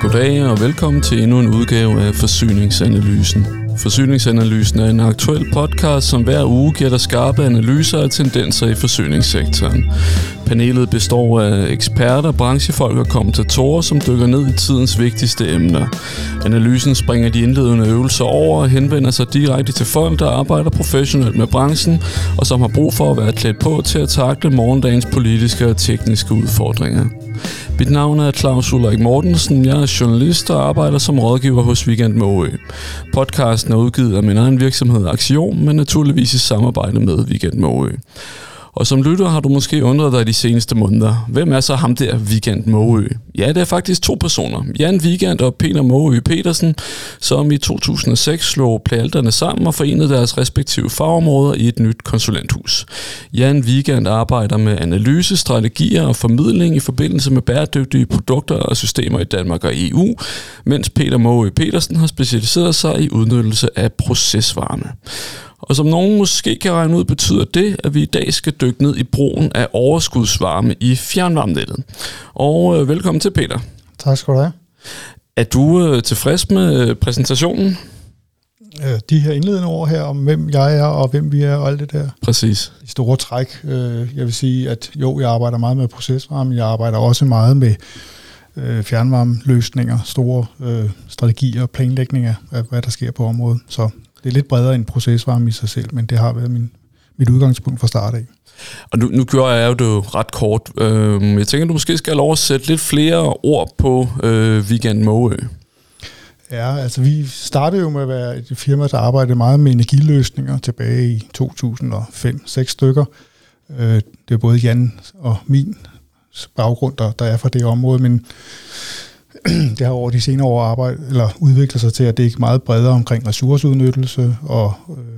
Goddag og velkommen til endnu en udgave af Forsyningsanalysen. Forsyningsanalysen er en aktuel podcast, som hver uge giver dig skarpe analyser af tendenser i forsyningssektoren. Panelet består af eksperter, branchefolk og kommentatorer, som dykker ned i tidens vigtigste emner. Analysen springer de indledende øvelser over og henvender sig direkte til folk, der arbejder professionelt med branchen, og som har brug for at være klædt på til at takle morgendagens politiske og tekniske udfordringer. Mit navn er Claus Ulrik Mortensen. Jeg er journalist og arbejder som rådgiver hos Weekend Måø. Podcasten er udgivet af min egen virksomhed Aktion, men naturligvis i samarbejde med Weekend Måø. Og som lytter har du måske undret dig de seneste måneder. Hvem er så ham der Weekend Måø? Ja, det er faktisk to personer. Jan Weekend og Peter Måø Petersen, som i 2006 slog plalterne sammen og forenede deres respektive fagområder i et nyt konsulenthus. Jan Weekend arbejder med analyse, strategier og formidling i forbindelse med bæredygtige produkter og systemer i Danmark og EU, mens Peter Måø Petersen har specialiseret sig i udnyttelse af procesvarme. Og som nogen måske kan regne ud, betyder det, at vi i dag skal dykke ned i brugen af overskudsvarme i fjernvarmenettet. Og øh, velkommen til, Peter. Tak skal du have. Er du øh, tilfreds med øh, præsentationen? Øh, de her indledende ord her om, hvem jeg er og hvem vi er og alt det der. Præcis. I store træk. Øh, jeg vil sige, at jo, jeg arbejder meget med procesvarme, jeg arbejder også meget med øh, fjernvarmeløsninger, store øh, strategier og planlægning af, hvad der sker på området. Så det er lidt bredere end procesvarme i sig selv, men det har været min, mit udgangspunkt fra start af. Og nu, nu gjorde jeg jo det ret kort. Øh, jeg tænker, du måske skal oversætte lidt flere ord på øh, Weekend Måø. Ja, altså vi startede jo med at være et firma, der arbejdede meget med energiløsninger tilbage i 2005-6 stykker. Øh, det er både Jan og min baggrund, der, der er fra det område, men det har over de senere år arbejdet, eller udviklet sig til, at det er meget bredere omkring ressourceudnyttelse, og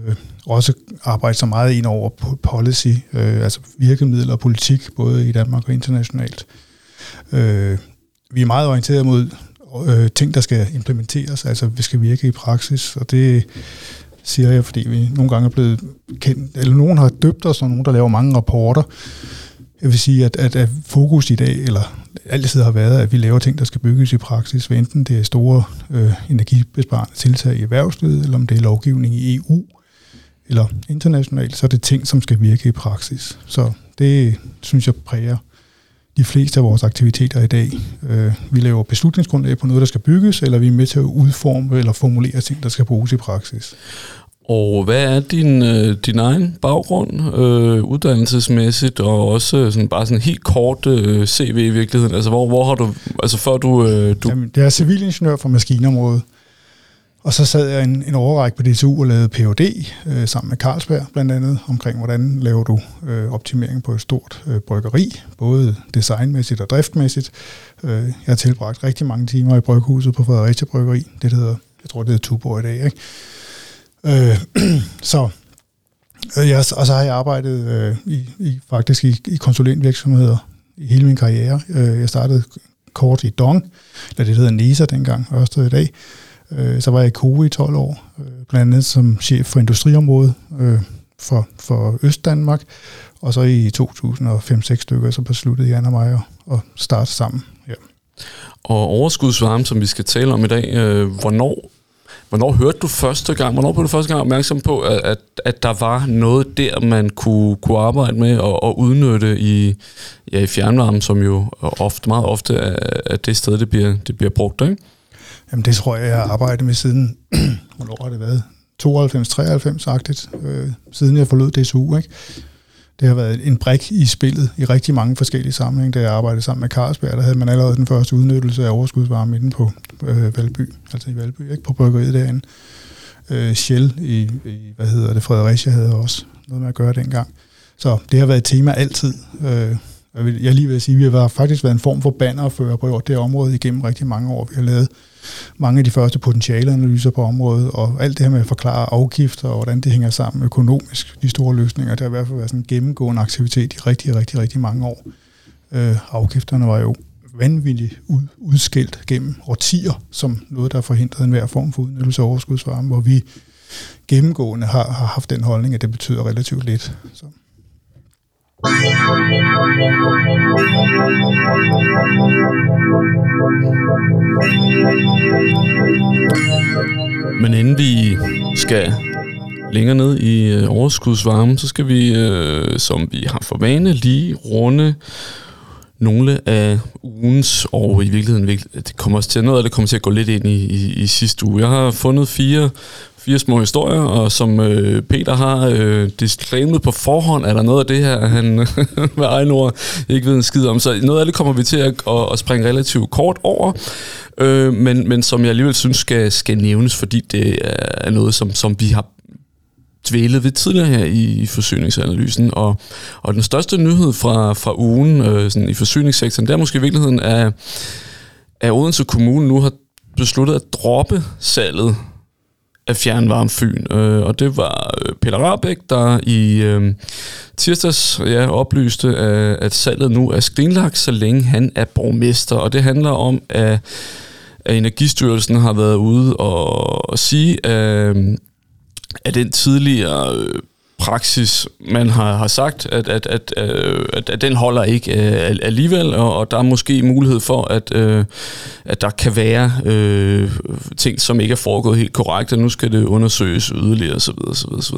øh, også arbejde så meget ind over policy, øh, altså virkemidler og politik, både i Danmark og internationalt. Øh, vi er meget orienteret mod øh, ting, der skal implementeres, altså vi skal virke i praksis, og det siger jeg, fordi vi nogle gange er blevet kendt, eller nogen har døbt os, og nogen, der laver mange rapporter. Jeg vil sige, at, at, at fokus i dag, eller altid har været, at vi laver ting, der skal bygges i praksis, hvad enten det er store øh, energibesparende tiltag i erhvervslivet, eller om det er lovgivning i EU, eller internationalt, så er det ting, som skal virke i praksis. Så det synes jeg præger de fleste af vores aktiviteter i dag. Øh, vi laver beslutningsgrundlag på noget, der skal bygges, eller vi er med til at udforme eller formulere ting, der skal bruges i praksis. Og hvad er din, øh, din egen baggrund øh, uddannelsesmæssigt, og også sådan, bare sådan helt kort øh, CV i virkeligheden? Altså, hvor, hvor har du, altså før du... Øh, du Jamen, det er civilingeniør fra maskinområdet. Og så sad jeg en, en overrække på DTU og lavede Ph.D. Øh, sammen med Carlsberg blandt andet, omkring hvordan laver du øh, optimering på et stort øh, bryggeri, både designmæssigt og driftmæssigt. Øh, jeg har tilbragt rigtig mange timer i bryghuset på Fredericia Bryggeri, det hedder, jeg tror det hedder Tuborg i dag, ikke? Øh, så øh, jeg, og så har jeg arbejdet øh, i, i, faktisk i, i konsulentvirksomheder i hele min karriere. Øh, jeg startede kort i Dong, da det hedder NESA dengang, Ørsted i dag. Øh, så var jeg i Kobe i 12 år, øh, blandt andet som chef for industriområdet øh, for, for Østdanmark. Og så i 2005-6 stykker, så besluttede Jan og mig at, at starte sammen. Ja. Og overskudsvarme, som vi skal tale om i dag, øh, hvornår Hvornår hørte du første gang, hvornår blev du første gang opmærksom på, at, at, at der var noget der, man kunne, kunne arbejde med og, og udnytte i, ja, i fjernvarme, som jo ofte, meget ofte er, er det sted, det bliver, det bliver brugt, ikke? Jamen det tror jeg, jeg har arbejdet med siden, hvornår har det været? 92-93-agtigt, øh, siden jeg forlod DSU, ikke? Det har været en brik i spillet i rigtig mange forskellige sammenhænge. Da jeg arbejdede sammen med Carlsberg, der havde man allerede den første udnyttelse af overskudsvarme inde på øh, Valby, altså i Valby, ikke på bryggeriet derinde. Øh, Shell i, i, hvad hedder det, Fredericia havde også noget med at gøre dengang. Så det har været et tema altid. Øh, jeg, vil, jeg lige vil sige, at vi har faktisk været en form for bannerfører på det område igennem rigtig mange år. Vi har lavet mange af de første potentialeanalyser på området, og alt det her med at forklare afgifter og hvordan det hænger sammen økonomisk, de store løsninger, det har i hvert fald været sådan en gennemgående aktivitet i rigtig, rigtig, rigtig mange år. Øh, afgifterne var jo vanvittigt ud, udskilt gennem årtier, som noget, der forhindrede enhver form for udnyttelse af overskudsvarme, hvor vi gennemgående har, har haft den holdning, at det betyder relativt lidt. Så. Men inden vi skal længere ned i øh, overskudsvarmen, overskudsvarme, så skal vi, øh, som vi har for vane, lige runde nogle af ugens, og i virkeligheden, det kommer også til, noget af det kommer til at gå lidt ind i, i, i sidste uge. Jeg har fundet fire, fire små historier, og som øh, Peter har øh, disclaimet på forhånd, er der noget af det her, han med egen ord ikke ved en skid om. Så noget af det kommer vi til at, at, at springe relativt kort over, øh, men, men som jeg alligevel synes skal, skal nævnes, fordi det er noget, som, som vi har dvælet ved tidligere her i, i forsyningsanalysen. Og, og den største nyhed fra, fra ugen øh, sådan i forsyningssektoren, det er måske i virkeligheden, at, at Odense Kommune nu har besluttet at droppe salget af fjernvarmefyn. Øh, og det var øh, Peter Rabeck, der i øh, tirsdags ja, oplyste, at, at salget nu er skrinlagt, så længe han er borgmester. Og det handler om, at, at Energistyrelsen har været ude og, og sige, øh, at den tidligere øh, praksis, man har, har sagt, at, at, at, øh, at, at den holder ikke uh, alligevel, og, og der er måske mulighed for, at, uh, at der kan være uh, ting, som ikke er foregået helt korrekt, og nu skal det undersøges yderligere osv. osv., osv.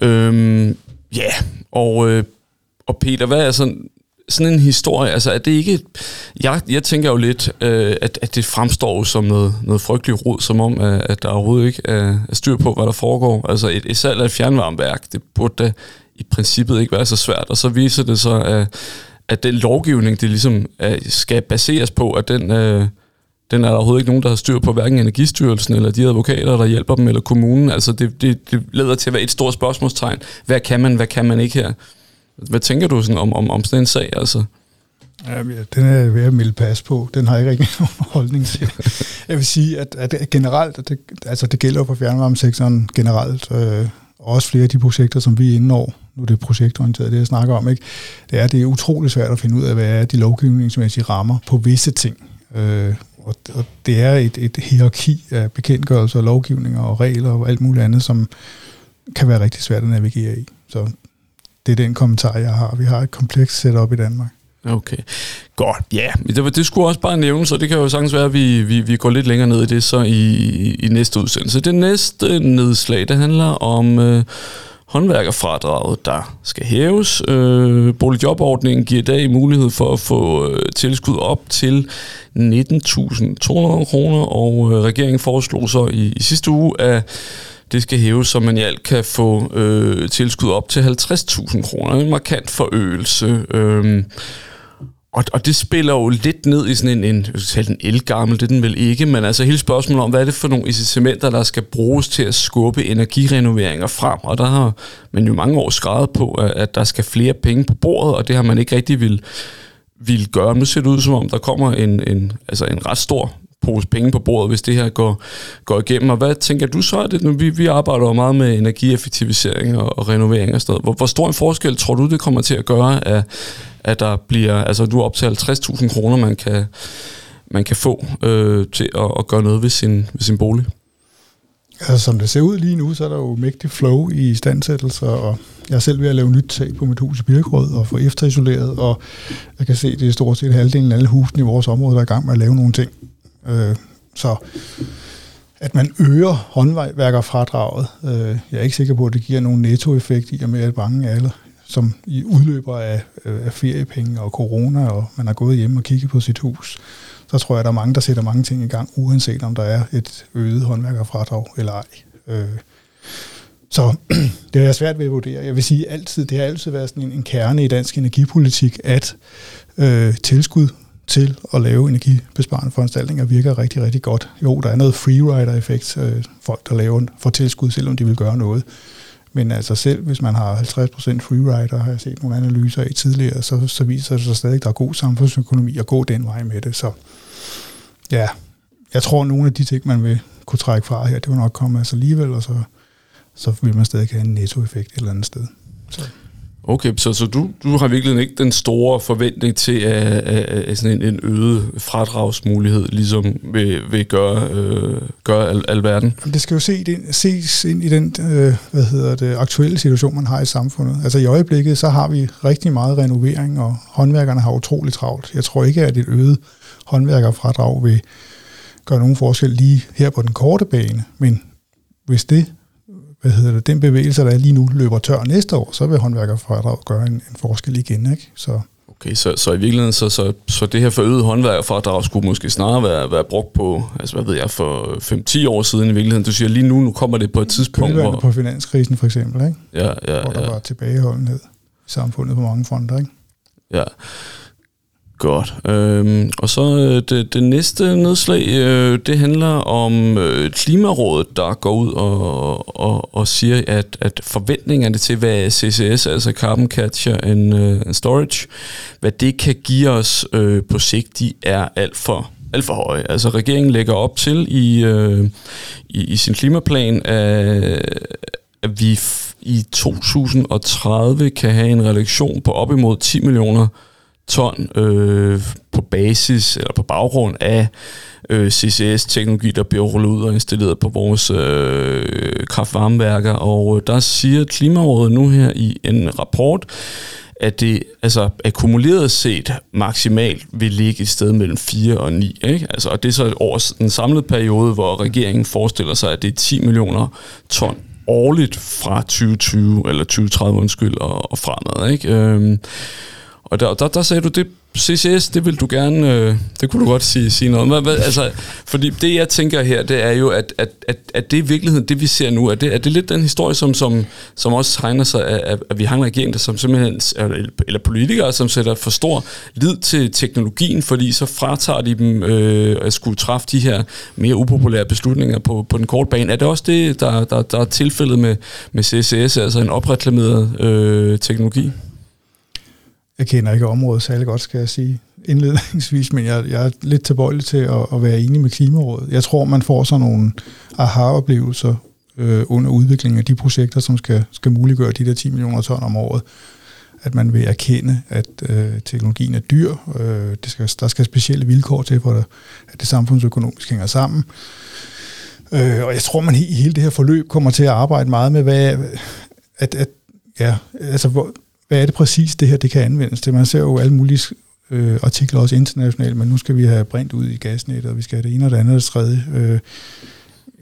Øhm, ja, og, uh, og Peter, hvad er sådan sådan en historie, altså er det ikke... Jeg, jeg tænker jo lidt, øh, at, at det fremstår jo som noget, noget frygteligt rod, som om, at, at der overhovedet ikke er, er styr på, hvad der foregår. Altså et, et salg af et fjernvarmeværk, det burde da i princippet ikke være så svært. Og så viser det så, at, at den lovgivning, det ligesom at skal baseres på, at den... Øh, den er der overhovedet ikke nogen, der har styr på, hverken Energistyrelsen eller de advokater, der hjælper dem, eller kommunen. Altså det, det, det leder til at være et stort spørgsmålstegn. Hvad kan man, hvad kan man ikke her? Hvad tænker du sådan om, om, om sådan en sag? Altså? Ja, den er jeg ved at melde pas på. Den har jeg ikke rigtig nogen holdning til. Jeg vil sige, at, at generelt, at det, altså det gælder for fjernvarmesektoren generelt, øh, og også flere af de projekter, som vi er inde over, nu er det projektorienteret, det jeg snakker om, ikke? det er, det er utrolig svært at finde ud af, hvad er de lovgivningsmæssige rammer på visse ting. Øh, og, og det er et, et hierarki af bekendtgørelser, lovgivninger og regler og alt muligt andet, som kan være rigtig svært at navigere i. Så det er den kommentar, jeg har. Vi har et komplekst setup i Danmark. Okay, godt. Ja, det, det skulle også bare nævnes, så det kan jo sagtens være, at vi, vi, vi går lidt længere ned i det så i, i næste udsendelse. Det næste nedslag, det handler om øh, håndværkerfradraget, der skal hæves. Øh, boligjobordningen giver i dag mulighed for at få øh, tilskud op til 19.200 kroner, og øh, regeringen foreslog så i, i sidste uge, at det skal hæves, så man i alt kan få øh, tilskud op til 50.000 kroner. En markant forøgelse. Øh, og, og det spiller jo lidt ned i sådan en, en, en elgammel, det er den vel ikke, men altså hele spørgsmålet om, hvad er det for nogle incitamenter, der skal bruges til at skubbe energirenoveringer frem, og der har man jo mange år skrevet på, at, at der skal flere penge på bordet, og det har man ikke rigtig vil, vil gøre. Nu ser det ud som om, der kommer en, en, altså en ret stor pose penge på bordet, hvis det her går, går igennem. Og hvad tænker du så? Det, nu, vi, vi arbejder jo meget med energieffektivisering og, og renovering og sådan Hvor, hvor stor en forskel tror du, det kommer til at gøre, at, at der bliver, altså du op til 50.000 kroner, man kan, man kan få øh, til at, at gøre noget ved sin, ved sin bolig? Altså, som det ser ud lige nu, så er der jo mægtig flow i standsættelser, og jeg er selv ved at lave nyt tag på mit hus i Birkerød og få efterisoleret, og jeg kan se, at det er stort set halvdelen af alle husene i vores område, der er i gang med at lave nogle ting. Øh, så at man øger håndværkerfradraget, øh, jeg er ikke sikker på, at det giver nogen nettoeffekt i og med, at mange alle, som i udløber af, øh, af feriepenge og corona, og man har gået hjem og kigget på sit hus, så tror jeg, at der er mange, der sætter mange ting i gang, uanset om der er et øget håndværkerfradrag eller ej. Øh, så det er svært ved at vurdere. Jeg vil sige altid, det har altid været sådan en, en kerne i dansk energipolitik, at øh, tilskud til at lave energibesparende foranstaltninger virker rigtig, rigtig godt. Jo, der er noget freerider-effekt, øh, folk der laver for tilskud, selvom de vil gøre noget. Men altså selv hvis man har 50% freerider, har jeg set nogle analyser i tidligere, så, så viser det sig stadig, at der er god samfundsøkonomi at gå den vej med det. Så ja, jeg tror, at nogle af de ting, man vil kunne trække fra her, det vil nok komme altså alligevel, og så, så vil man stadig have en nettoeffekt et eller andet sted. Så. Okay, så, så du, du har virkelig ikke den store forventning til, at, at, at sådan en, en øget fradragsmulighed ligesom vil, vil gøre, øh, gøre al, alverden? Det skal jo se, det, ses ind i den øh, hvad hedder det, aktuelle situation, man har i samfundet. Altså i øjeblikket, så har vi rigtig meget renovering, og håndværkerne har utrolig travlt. Jeg tror ikke, at et øget håndværkerfradrag vil gøre nogen forskel lige her på den korte bane, men hvis det hvad hedder det, den bevægelse, der er lige nu, løber tør næste år, så vil håndværkerfradrag gøre en, en forskel igen. Ikke? Så. Okay, så, så i virkeligheden, så, så, så det her forøgede håndværkerfradrag skulle måske snarere være, være brugt på, altså hvad ved jeg, for 5-10 år siden i virkeligheden. Du siger lige nu, nu kommer det på et tidspunkt, hvor... på finanskrisen for eksempel, ikke? Ja, ja, hvor der ja. var tilbageholdenhed i samfundet på mange fronter, ikke? Ja. Godt. Øhm, og så øh, det, det næste nedslag, øh, det handler om øh, Klimarådet, der går ud og, og, og siger, at, at forventningerne til, hvad CCS, altså Carbon Capture and uh, Storage, hvad det kan give os øh, på sigt, de er alt for alt for høje. Altså regeringen lægger op til i, øh, i, i sin klimaplan, at, at vi i 2030 kan have en reduktion på op imod 10 millioner ton øh, på basis eller på baggrund af øh, CCS-teknologi, der bliver rullet ud og installeret på vores øh, kraftvarmeværker. Og øh, der siger Klimarådet nu her i en rapport, at det altså akkumuleret set maksimalt vil ligge et sted mellem 4 og 9. Ikke? Altså, og det er så over en samlet periode, hvor regeringen forestiller sig, at det er 10 millioner ton årligt fra 2020 eller 2030 undskyld og, og fremad. Ikke? Øhm, og der, der, der sagde du, det CCS, det vil du gerne, øh, det kunne du godt sige, sige noget om. Hvad, hvad, altså, fordi det, jeg tænker her, det er jo, at, at, at, at det i virkeligheden, det vi ser nu, er det, er det lidt den historie, som, som, som også tegner sig, at, at vi har en regering, der som simpelthen, eller politikere, som sætter for stor lid til teknologien, fordi så fratager de dem øh, at skulle træffe de her mere upopulære beslutninger på, på den korte bane. Er det også det, der, der, der er tilfældet med, med CCS, altså en opreklameret øh, teknologi? Jeg kender ikke området særlig godt, skal jeg sige indledningsvis, men jeg, jeg er lidt tilbøjelig til at, at være enig med Klimarådet. Jeg tror, man får sådan nogle aha-oplevelser øh, under udviklingen af de projekter, som skal, skal muliggøre de der 10 millioner ton om året. At man vil erkende, at øh, teknologien er dyr. Øh, det skal, der skal specielle vilkår til, for at det samfundsøkonomisk hænger sammen. Øh, og jeg tror, man i hele det her forløb kommer til at arbejde meget med, hvad, at, at ja, altså, hvor, hvad er det præcis, det her det kan anvendes til? Man ser jo alle mulige øh, artikler også internationalt, men nu skal vi have brint ud i gasnettet, og vi skal have det ene og det andet og det tredje. Øh,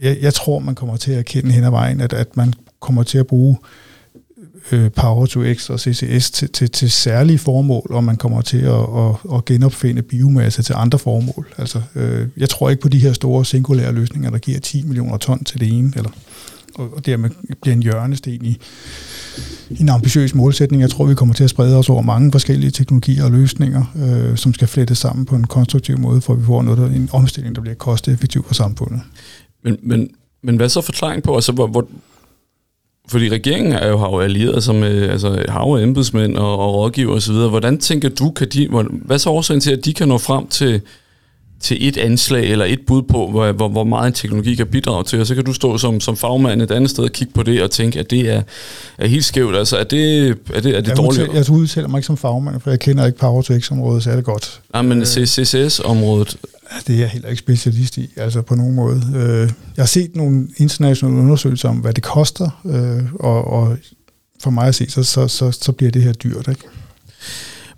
jeg, jeg tror, man kommer til at erkende hen ad vejen, at, at man kommer til at bruge øh, Power to X og CCS til, til, til særlige formål, og man kommer til at, at, at genopfinde biomasse til andre formål. Altså, øh, jeg tror ikke på de her store singulære løsninger, der giver 10 millioner ton til det ene, eller og dermed bliver en hjørnesten i, i en ambitiøs målsætning. Jeg tror, vi kommer til at sprede os over mange forskellige teknologier og løsninger, øh, som skal flettes sammen på en konstruktiv måde, for at vi får noget, der, en omstilling, der bliver kosteffektiv for samfundet. Men, men, men hvad så forklaring på, altså hvor, hvor, fordi regeringen er jo, har jo allieret sig med altså, hav og embedsmænd og, og rådgiver osv. Hvordan tænker du, kan de, hvad så årsagen til, at de kan nå frem til, til et anslag eller et bud på, hvor, hvor, hvor meget en teknologi kan bidrage til, og så kan du stå som, som fagmand et andet sted og kigge på det og tænke, at det er, er helt skævt. Altså, er det, er det, er det jeg dårligt? Udtaler, jeg udtaler mig ikke som fagmand, for jeg kender ikke Power to X-området særlig godt. Nej, men øh, CCS-området? Det er jeg heller ikke specialist i, altså på nogen måde. Øh, jeg har set nogle internationale undersøgelser om, hvad det koster, øh, og, og for mig at se, så, så, så, så bliver det her dyrt. Ikke?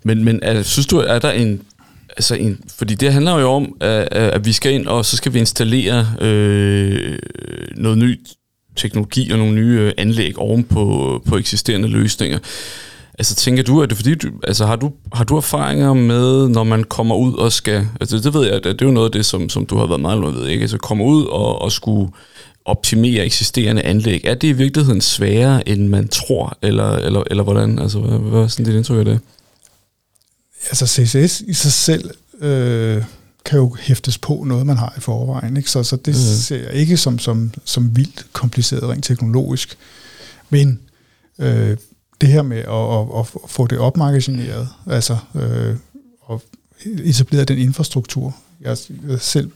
Men, men er, synes du, er der en Altså en, fordi det handler jo om, at, at vi skal ind, og så skal vi installere øh, noget ny teknologi og nogle nye øh, anlæg oven på, på eksisterende løsninger. Altså tænker du, at det fordi, du, altså har du, har du erfaringer med, når man kommer ud og skal, altså det ved jeg, at det er jo noget af det, som, som du har været meget ved, ikke? Altså komme ud og, og skulle optimere eksisterende anlæg. Er det i virkeligheden sværere, end man tror, eller, eller, eller hvordan? Altså hvad, hvad er sådan dit indtryk af det? Altså CCS i sig selv øh, kan jo hæftes på noget, man har i forvejen. Ikke? Så, så det mm. ser jeg ikke som, som, som vildt kompliceret rent teknologisk. Men øh, det her med at, at, at få det opmagasineret, altså øh, og etableret den infrastruktur. Jeg er selv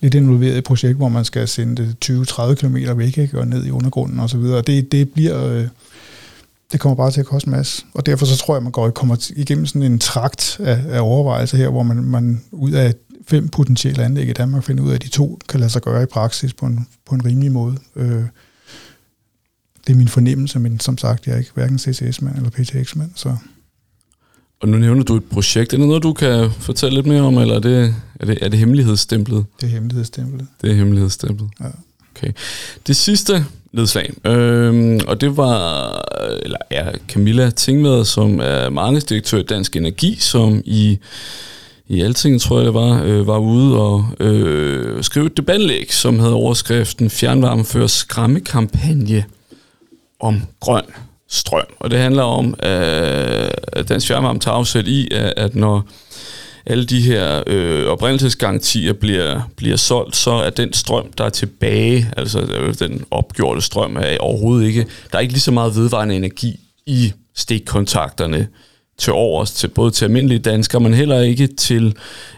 lidt involveret i et projekt, hvor man skal sende det 20-30 km væk ikke? og ned i undergrunden osv. Det, det bliver... Øh, det kommer bare til at koste en masse. Og derfor så tror jeg, man går kommer igennem sådan en trakt af, af overvejelser her, hvor man, man ud af fem potentielle anlæg i Danmark finder ud af, at de to kan lade sig gøre i praksis på en, på en rimelig måde. Øh, det er min fornemmelse, men som sagt, jeg er ikke hverken CCS-mand eller PTX-mand, så... Og nu nævner du et projekt. Er det noget, du kan fortælle lidt mere om, eller er det, er det, er det hemmelighedsstemplet? Det er hemmelighedsstemplet. Det er hemmelighedsstemplet. Ja. Okay. Det sidste nedslag, øhm, og det var eller er Camilla Tingvad, som er markedsdirektør i Dansk Energi, som i i Alting, tror jeg det var, øh, var ude og øh, skrive et debatlæg, som havde overskriften Fjernvarme fører skræmmekampagne om grøn strøm. Og det handler om, øh, at Dansk Fjernvarme tager afsæt i, at når alle de her øh, oprindelsesgarantier bliver, bliver solgt, så er den strøm, der er tilbage, altså øh, den opgjorte strøm, er overhovedet ikke, der er ikke lige så meget vedvarende energi i stikkontakterne til overs, til, både til almindelige danskere, men heller ikke til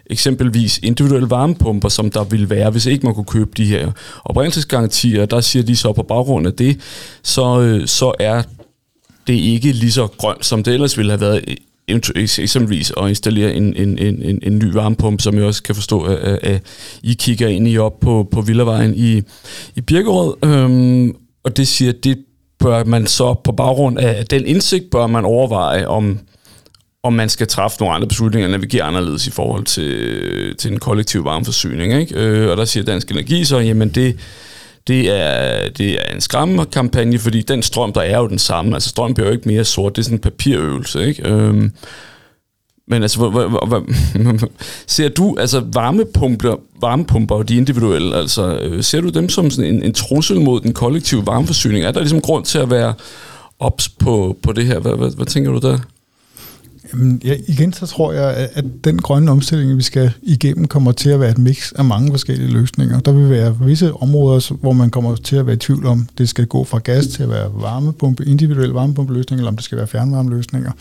eksempelvis individuelle varmepumper, som der ville være, hvis ikke man kunne købe de her oprindelsesgarantier. Der siger de så på baggrund af det, så, øh, så er det ikke lige så grønt, som det ellers ville have været eksempelvis at installere en, en, en, en ny varmepumpe, som jeg også kan forstå, at, at I kigger ind i op på, på Villavejen i, i Birkerød. Øhm, og det siger, at det bør man så på baggrund af den indsigt, bør man overveje, om, om man skal træffe nogle andre beslutninger, navigere anderledes i forhold til, til en kollektiv varmeforsyning. Ikke? Øh, og der siger Dansk Energi så, jamen det, det er, det er en skræmmekampagne, fordi den strøm, der er jo den samme. Altså strøm bliver jo ikke mere sort, det er sådan en papirøvelse. Ikke? Øhm, men altså, hvor, hvor, hvor, ser du altså varmepumper, varmepumper og de individuelle, altså øh, ser du dem som sådan en, en trussel mod den kollektive varmeforsyning? Er der ligesom grund til at være ops på, på det her? Hvad, hvad, hvad tænker du der? Jamen, ja, igen så tror jeg, at den grønne omstilling, vi skal igennem, kommer til at være et mix af mange forskellige løsninger. Der vil være visse områder, hvor man kommer til at være i tvivl om, det skal gå fra gas til at være varmepumpe, individuelle varmepumpeløsninger, eller om det skal være fjernvarmeløsninger.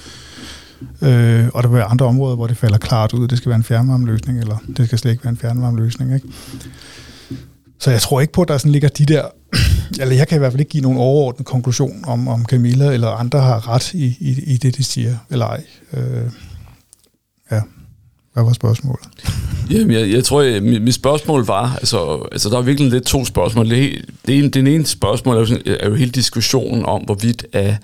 Øh, og der vil være andre områder, hvor det falder klart ud, det skal være en fjernvarmeløsning, eller det skal slet ikke være en fjernvarmeløsning. Ikke? Så jeg tror ikke på, at der sådan ligger de der, eller jeg kan i hvert fald ikke give nogen overordnet konklusion om, om Camilla eller andre har ret i, i, i det, de siger, eller ej. Øh, ja, hvad var spørgsmålet? Jamen, jeg, jeg tror, at mit, mit spørgsmål var, altså, altså der er virkelig lidt to spørgsmål. Det, det ene, den ene spørgsmål er jo, sådan, er jo hele diskussionen om, hvorvidt at,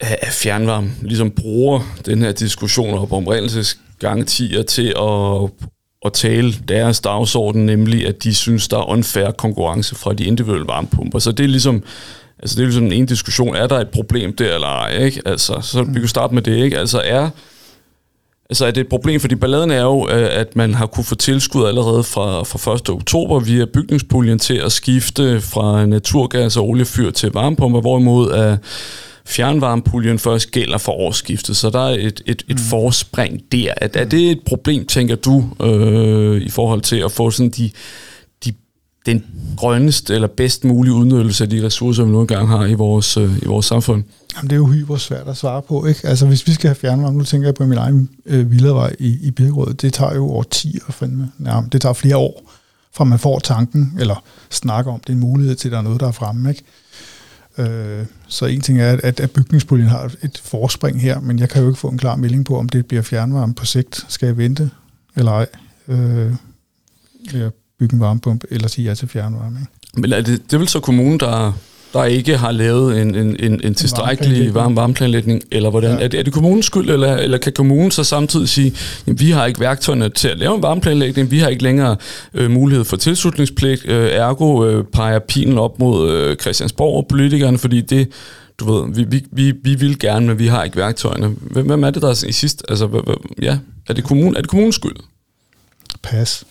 at fjernvarme ligesom bruger den her diskussion om oprindelsesgarantier til at at tale deres dagsorden, nemlig at de synes, der er unfair konkurrence fra de individuelle varmepumper. Så det er ligesom, altså det er ligesom en diskussion, er der et problem der eller ej, ikke? Altså, så vi kan starte med det, ikke? Altså er, altså er det et problem, fordi balladen er jo, øh, at man har kunne få tilskud allerede fra, fra 1. oktober via bygningspuljen til at skifte fra naturgas og oliefyr til varmepumper, hvorimod at fjernvarmepuljen først gælder for årsskiftet, så der er et, et, et mm. forspring der. Er, er det et problem, tænker du, øh, i forhold til at få sådan de, de, den grønneste eller bedst mulige udnyttelse af de ressourcer, vi nogle gange har i vores, øh, i vores samfund? Jamen, det er jo hyper svært at svare på, ikke? Altså, hvis vi skal have fjernvarme, nu tænker jeg på min egen øh, villavej i, i Birkerød, det tager jo over 10 at finde Ja, det tager flere år, fra man får tanken, eller snakker om, det er en mulighed til, at der er noget, der er fremme, ikke? Øh, så en ting er, at, at bygningspuljen har et forspring her, men jeg kan jo ikke få en klar melding på, om det bliver fjernvarme på sigt. Skal jeg vente eller ej? Øh, ved bygge en varmepumpe, eller sige ja til fjernvarme. Ikke? Men er det, det er vel så kommunen, der der ikke har lavet en, en, en, en tilstrækkelig varm varmeplanlægning, eller hvordan? Ja. Er, det, er det kommunens skyld, eller, eller kan kommunen så samtidig sige, at vi har ikke værktøjerne til at lave en varmeplanlægning, vi har ikke længere øh, mulighed for tilslutningspligt, øh, ergo øh, peger pilen op mod øh, Christiansborg og politikerne, fordi det, du ved, vi, vi, vi, vi vil gerne, men vi har ikke værktøjerne. Hvem, hvem er det, der er i sidst? Altså, ja, er det, kommunen, er det kommunens skyld? Pas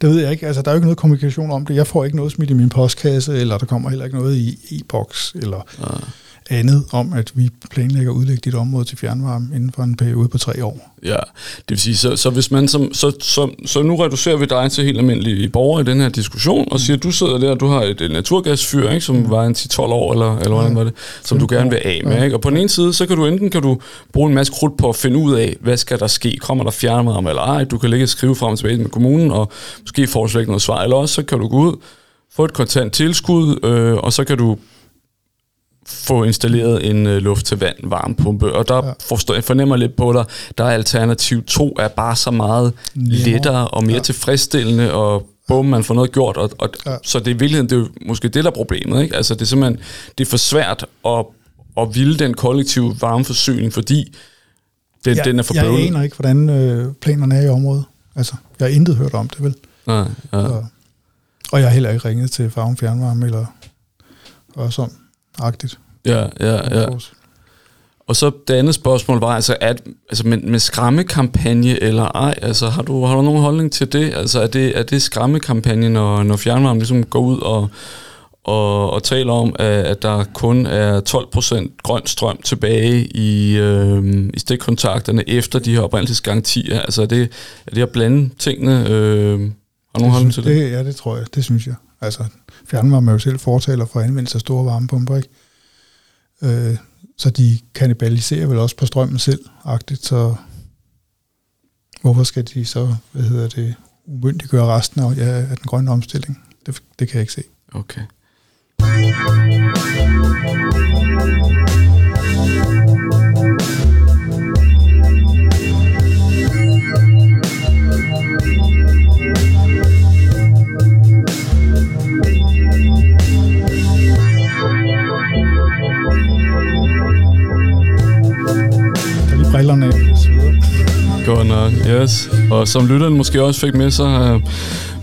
det ved jeg ikke. Altså, der er jo ikke noget kommunikation om det. Jeg får ikke noget smidt i min postkasse, eller der kommer heller ikke noget i e-boks, eller ah andet om, at vi planlægger at udlægge dit område til fjernvarme inden for en periode på tre år. Ja, det vil sige, så, så hvis man som, så, så, så nu reducerer vi dig til helt almindelige borgere i den her diskussion, og siger, at du sidder der, du har et, et naturgasfyr, ikke, som mm. var en 10-12 år, eller, eller hvordan var det, som du gerne vil af med. Ikke? Og på den ene side, så kan du enten kan du bruge en masse krudt på at finde ud af, hvad skal der ske, kommer der fjernvarme eller ej, du kan ligge og skrive frem og tilbage med kommunen, og måske foreslå noget svar, eller også så kan du gå ud, få et kontant tilskud, øh, og så kan du få installeret en øh, luft-til-vand varmepumpe. Og der ja. forstår, jeg fornemmer lidt på dig, der er alternativ 2 er bare så meget lettere og mere ja. tilfredsstillende, og bum, man får noget gjort. Og, og, ja. Så det er i virkeligheden, det er jo måske det, der er problemet. Ikke? Altså, det er simpelthen det er for svært at, at ville den kollektive varmeforsyning, fordi den, ja, den er for Jeg bøvlet. aner ikke, hvordan øh, planerne er i området. Altså, jeg har intet hørt om det, vel? Nej, ja. Så, og jeg har heller ikke ringet til Farven Fjernvarme eller også om agtigt. Ja, ja, ja. Og så det andet spørgsmål var, altså, at, altså med, med skræmmekampagne eller ej, altså har du, har du nogen holdning til det? Altså er det, er det skræmmekampagne, når, når fjernvarme ligesom går ud og, og, og taler om, at, at der kun er 12% grøn strøm tilbage i, øh, i stikkontakterne efter de her oprindelsesgarantier? Altså er det, er det at blande tingene? Øh, har du nogen holdning til det? det? Ja, det tror jeg. Det synes jeg. Altså, fjernvarme er jo selv fortaler for anvendelse af store varmepumper, ikke? Øh, så de kanibaliserer vel også på strømmen selv, agtigt, så hvorfor skal de så, hvad hedder det, umyndiggøre resten af, ja, af den grønne omstilling? Det, det kan jeg ikke se. Okay. Videre. Godt nok, yes. Og som lytteren måske også fik med, så har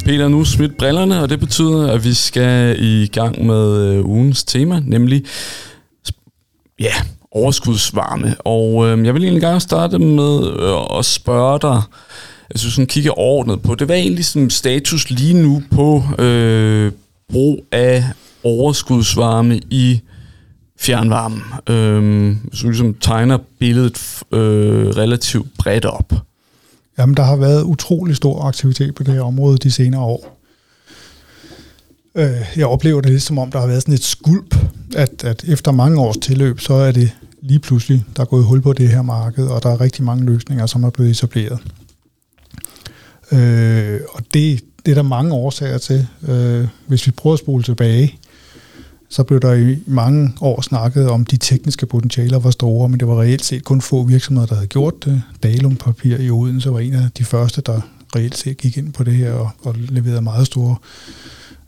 Peter nu smidt brillerne, og det betyder, at vi skal i gang med øh, ugens tema, nemlig ja, overskudsvarme. Og øh, jeg vil egentlig gerne starte med øh, at spørge dig, jeg synes sådan kigge ordnet på, det var egentlig sådan status lige nu på øh, brug af overskudsvarme i fjernvarmen. Øh, som ligesom tegner billedet øh, relativt bredt op. Jamen, der har været utrolig stor aktivitet på det her område de senere år. Øh, Jeg oplever det lidt som om, der har været sådan et skulp, at, at efter mange års tilløb, så er det lige pludselig, der er gået hul på det her marked, og der er rigtig mange løsninger, som er blevet etableret. Øh, og det, det er der mange årsager til. Øh, hvis vi prøver at spole tilbage, så blev der i mange år snakket om, de tekniske potentialer var store, men det var reelt set kun få virksomheder, der havde gjort det. Dalum Papir i Odense var en af de første, der reelt set gik ind på det her og, og leverede meget store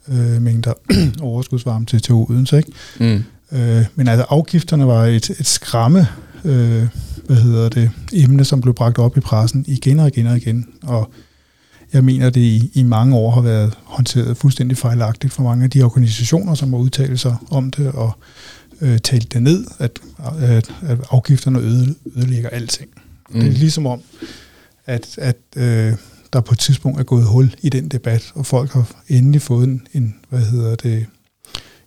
øh, mængder overskudsvarme til, til Odense. Ikke? Mm. Øh, men altså afgifterne var et, et skræmme, øh, hvad hedder det, emne, som blev bragt op i pressen igen og igen og igen. Og jeg mener, det i, i mange år har været håndteret fuldstændig fejlagtigt for mange af de organisationer, som har udtalt sig om det og øh, talt det ned, at, at, at afgifterne øde, ødelægger alting. Mm. Det er ligesom om, at, at øh, der på et tidspunkt er gået hul i den debat, og folk har endelig fået en, en hvad hedder det,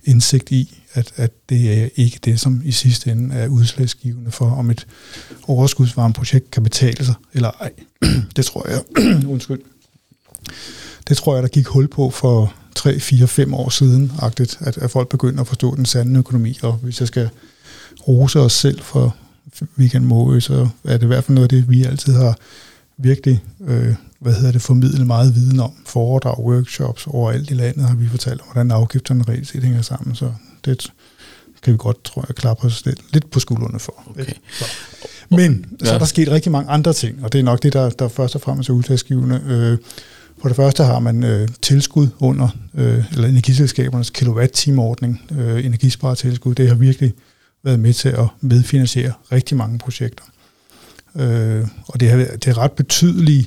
indsigt i, at, at det er ikke det, som i sidste ende er udslagsgivende for, om et overskudsvarmeprojekt kan betale sig eller ej. det tror jeg, undskyld, det tror jeg, der gik hul på for 3, 4, 5 år siden, agtigt, at, at folk begynder at forstå den sande økonomi, og hvis jeg skal rose os selv for Weekend Måge, så er det i hvert fald noget af det, vi altid har virkelig øh, hvad hedder det, formidlet meget viden om. Foredrag, workshops overalt i landet har vi fortalt om, hvordan afgifterne reelt set hænger sammen, så det kan vi godt, tror jeg, klappe os lidt, lidt på skuldrene for. Okay. Så. Men ja. så er der sket rigtig mange andre ting, og det er nok det, der, der først og fremmest er udslagsgivende. Øh, for det første har man øh, tilskud under, øh, eller energiselskabernes kilowatt-time-ordning, øh, energisparetilskud. Det har virkelig været med til at medfinansiere rigtig mange projekter. Øh, og det, har, det er ret betydelige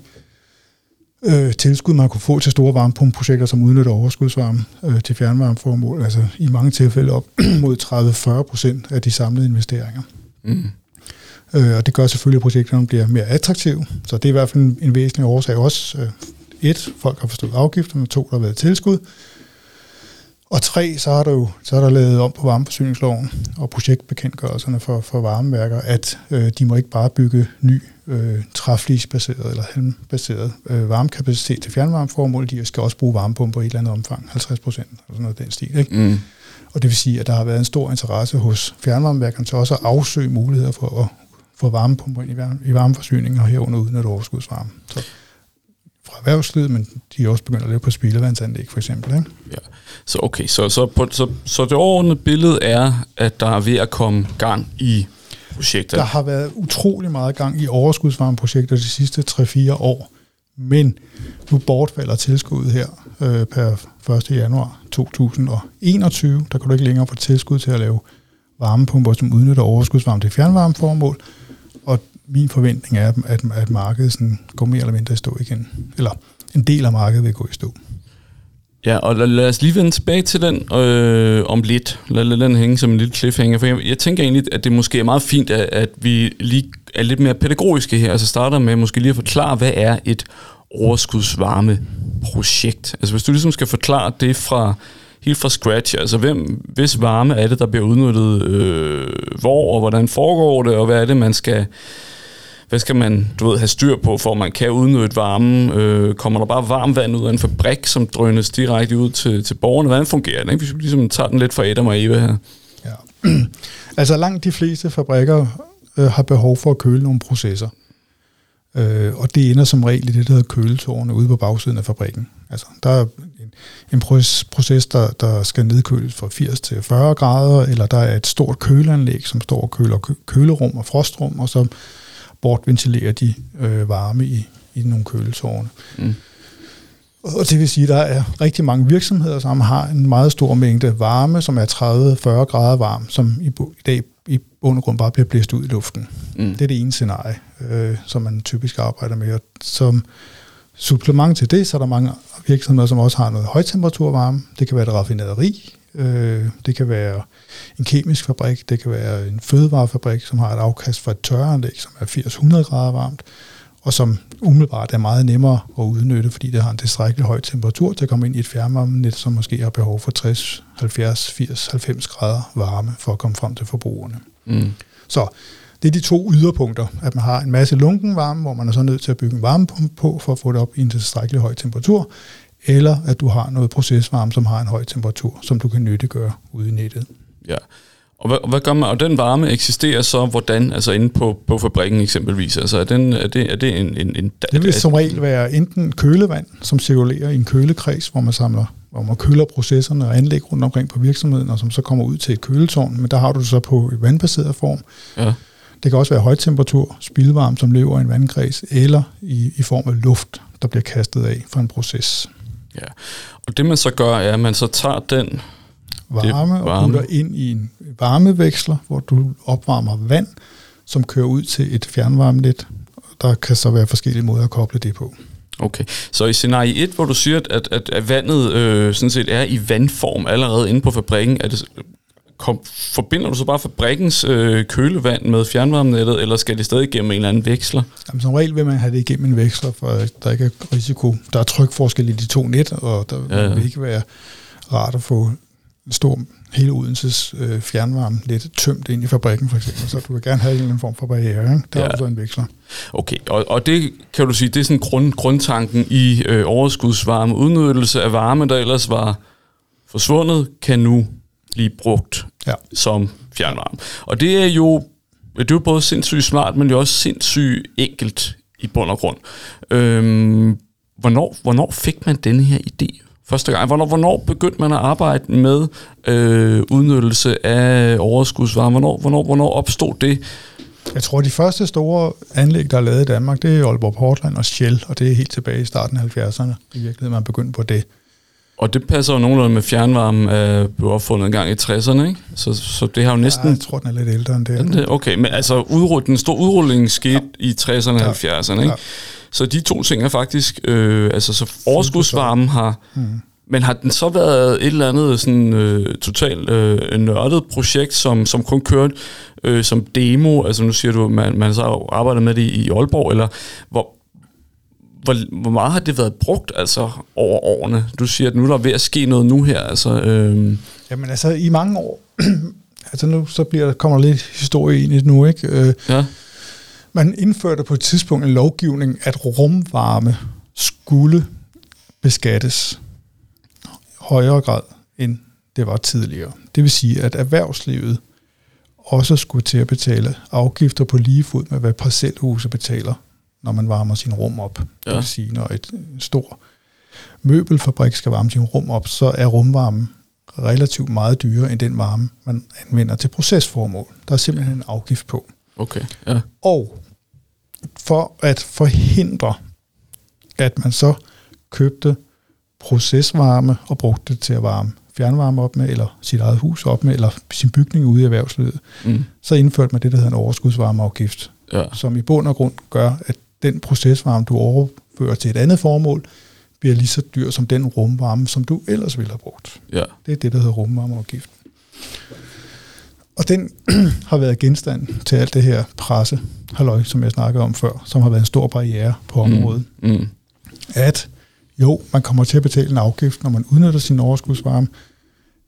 øh, tilskud, man kunne få til store varmepumpeprojekter, som udnytter overskudsvarme øh, til fjernvarmeformål. Altså i mange tilfælde op mod 30-40 procent af de samlede investeringer. Mm. Øh, og det gør selvfølgelig, at projekterne bliver mere attraktive. Så det er i hvert fald en, en væsentlig årsag også. Øh, et, folk har forstået afgifterne. To, der har været tilskud. Og tre, så har der jo så er der lavet om på varmeforsyningsloven og projektbekendtgørelserne for, for varmeværker, at øh, de må ikke bare bygge ny øh, træflisbaseret eller halmbaseret øh, varmekapacitet til fjernvarmeformål. De skal også bruge varmepumper i et eller andet omfang, 50 procent eller sådan noget den stil. Ikke? Mm. Og det vil sige, at der har været en stor interesse hos fjernvarmeværkerne til også at afsøge muligheder for at få varmepumper ind i, varme, i varmeforsyningen og herunder udnytte overskudsvarme. Så fra erhvervslivet, men de er også begyndt at lave på spildevandsanlæg for eksempel. Ikke? Ja. Så okay, så, så, på, så, så det overordnede billede er, at der er ved at komme gang i projekter. Der har været utrolig meget gang i overskudsvarmeprojekter de sidste 3-4 år, men nu bortfalder tilskuddet her øh, per 1. januar 2021. Der kan du ikke længere få tilskud til at lave varmepumper, som udnytter overskudsvarme til fjernvarmeformål, min forventning er, at, at markedet sådan går mere eller mindre i stå igen. Eller en del af markedet vil gå i stå. Ja, og lad, lad os lige vende tilbage til den øh, om lidt. Lad, lad den hænge som en lille cliffhanger, for jeg, jeg tænker egentlig, at det måske er meget fint, at, at vi lige er lidt mere pædagogiske her, altså starter med måske lige at forklare, hvad er et overskudsvarmeprojekt? Altså hvis du ligesom skal forklare det fra helt fra scratch, altså hvem, hvis varme er det, der bliver udnyttet, øh, hvor og hvordan foregår det, og hvad er det, man skal hvad skal man du ved, have styr på, for at man kan udnytte varmen? Øh, kommer der bare varmt vand ud af en fabrik, som drønes direkte ud til, til borgerne? Hvordan fungerer det? Ikke? Hvis vi ligesom tager den lidt fra Adam og Eva her. Ja. altså langt de fleste fabrikker øh, har behov for at køle nogle processer. Øh, og det ender som regel i det, der hedder køletårne ude på bagsiden af fabrikken. Altså, der er en, en proces, der, der skal nedkøles fra 80 til 40 grader, eller der er et stort køleanlæg, som står og køler kølerum og frostrum, og så bortventilerer de øh, varme i, i nogle køletårne. Mm. Og det vil sige, at der er rigtig mange virksomheder, som har en meget stor mængde varme, som er 30-40 grader varm, som i, i dag i bund og grund bare bliver blæst ud i luften. Mm. Det er det ene scenarie, øh, som man typisk arbejder med. Og som supplement til det, så er der mange virksomheder, som også har noget højtemperaturvarme. Det kan være et raffinaderi, øh, det kan være en kemisk fabrik, det kan være en fødevarefabrik, som har et afkast fra et tørreanlæg, som er 80-100 grader varmt, og som umiddelbart er meget nemmere at udnytte, fordi det har en tilstrækkelig høj temperatur til at komme ind i et fjernvarmenet, som måske har behov for 60, 70, 80, 90 grader varme for at komme frem til forbrugerne. Mm. Så det er de to yderpunkter, at man har en masse lunken varme, hvor man er så nødt til at bygge en varmepumpe på for at få det op i en tilstrækkelig høj temperatur, eller at du har noget procesvarme, som har en høj temperatur, som du kan nyttiggøre ude i nettet. Ja. Og hvad, hvad gør man? Og den varme eksisterer så hvordan? Altså inde på, på fabrikken eksempelvis? Altså er, den, er, det, er det en, en, en... Det vil som regel være enten kølevand, som cirkulerer i en kølekreds, hvor man samler hvor man køler processerne og anlæg rundt omkring på virksomheden, og som så kommer ud til et køletårn, men der har du det så på i vandbaseret form. Ja. Det kan også være højtemperatur, spildvarme, som lever i en vandkreds, eller i, i form af luft, der bliver kastet af fra en proces. Ja, og det man så gør, er, at man så tager den varme, og varme. putter ind i en varmeveksler, hvor du opvarmer vand, som kører ud til et fjernvarmenet. Der kan så være forskellige måder at koble det på. Okay, så i scenarie 1, hvor du siger, at, at, at vandet øh, sådan set er i vandform allerede inde på fabrikken, er det, kom, forbinder du så bare fabrikkens øh, kølevand med fjernvarmenettet, eller skal det stadig igennem en eller anden veksler? Jamen, som regel vil man have det igennem en veksler, for der ikke er risiko. Der er trykforskel i de to net, og der ja, ja. vil ikke være rart at få en stor hele Odenses øh, fjernvarme lidt tømt ind i fabrikken for eksempel, så du vil gerne have en eller anden form for barriere. Ikke? Der ja. er så en veksler. Okay, og, og det kan du sige, det er sådan grund, grundtanken i øh, overskudsvarme. Udnyttelse af varme, der ellers var forsvundet, kan nu blive brugt ja. som fjernvarme. Og det er jo det er jo både sindssygt smart, men det er også sindssygt enkelt i bund og grund. Øhm, hvornår, hvornår fik man denne her idé første gang? Hvornår, hvornår begyndte man at arbejde med øh, udnyttelse af overskudsvarme? Hvornår, hvornår, hvornår opstod det? Jeg tror, de første store anlæg, der er lavet i Danmark, det er Aalborg Portland og Shell, og det er helt tilbage i starten af 70'erne. I virkeligheden, man begyndte på det. Og det passer jo nogenlunde med fjernvarme, øh, blev opfundet en gang i 60'erne, ikke? Så, så det har jo næsten... Ja, jeg tror, den er lidt ældre end det. det okay, men altså udrull, den store udrulling skete ja. i 60'erne og ja. 70'erne, ikke? Ja. Så de to ting er faktisk... Øh, altså, så overskudsvarmen har... Mm. Men har den så været et eller andet sådan øh, totalt øh, nørdet projekt, som, som kun kørte øh, som demo? Altså nu siger du, man, man så arbejder med det i Aalborg, eller hvor, hvor, hvor meget har det været brugt altså over årene? Du siger, at nu er der ved at ske noget nu her. Altså, øh... Jamen altså i mange år, altså nu så bliver, kommer der lidt historie ind i det nu, ikke? Øh, ja. Man indførte på et tidspunkt en lovgivning, at rumvarme skulle beskattes højere grad, end det var tidligere. Det vil sige, at erhvervslivet også skulle til at betale afgifter på lige fod med, hvad parcelhuse betaler, når man varmer sin rum op. Ja. Det vil sige, når et en stor møbelfabrik skal varme sin rum op, så er rumvarmen relativt meget dyrere end den varme, man anvender til procesformål. Der er simpelthen en afgift på. Okay, ja. Og for at forhindre, at man så købte procesvarme og brugte det til at varme fjernvarme op med, eller sit eget hus op med, eller sin bygning ude i erhvervslivet, Mm. så indførte man det, der hedder en overskudsvarmeafgift, Ja, som i bund og grund gør, at den procesvarme, du overfører til et andet formål, bliver lige så dyr som den rumvarme, som du ellers ville have brugt. ja. Det er det, der hedder rumvarmeafgift. Og den har været genstand til alt det her presse, halløj, som jeg snakkede om før, som har været en stor barriere på området. Mm. Mm. At jo, man kommer til at betale en afgift, når man udnytter sin overskudsvarme.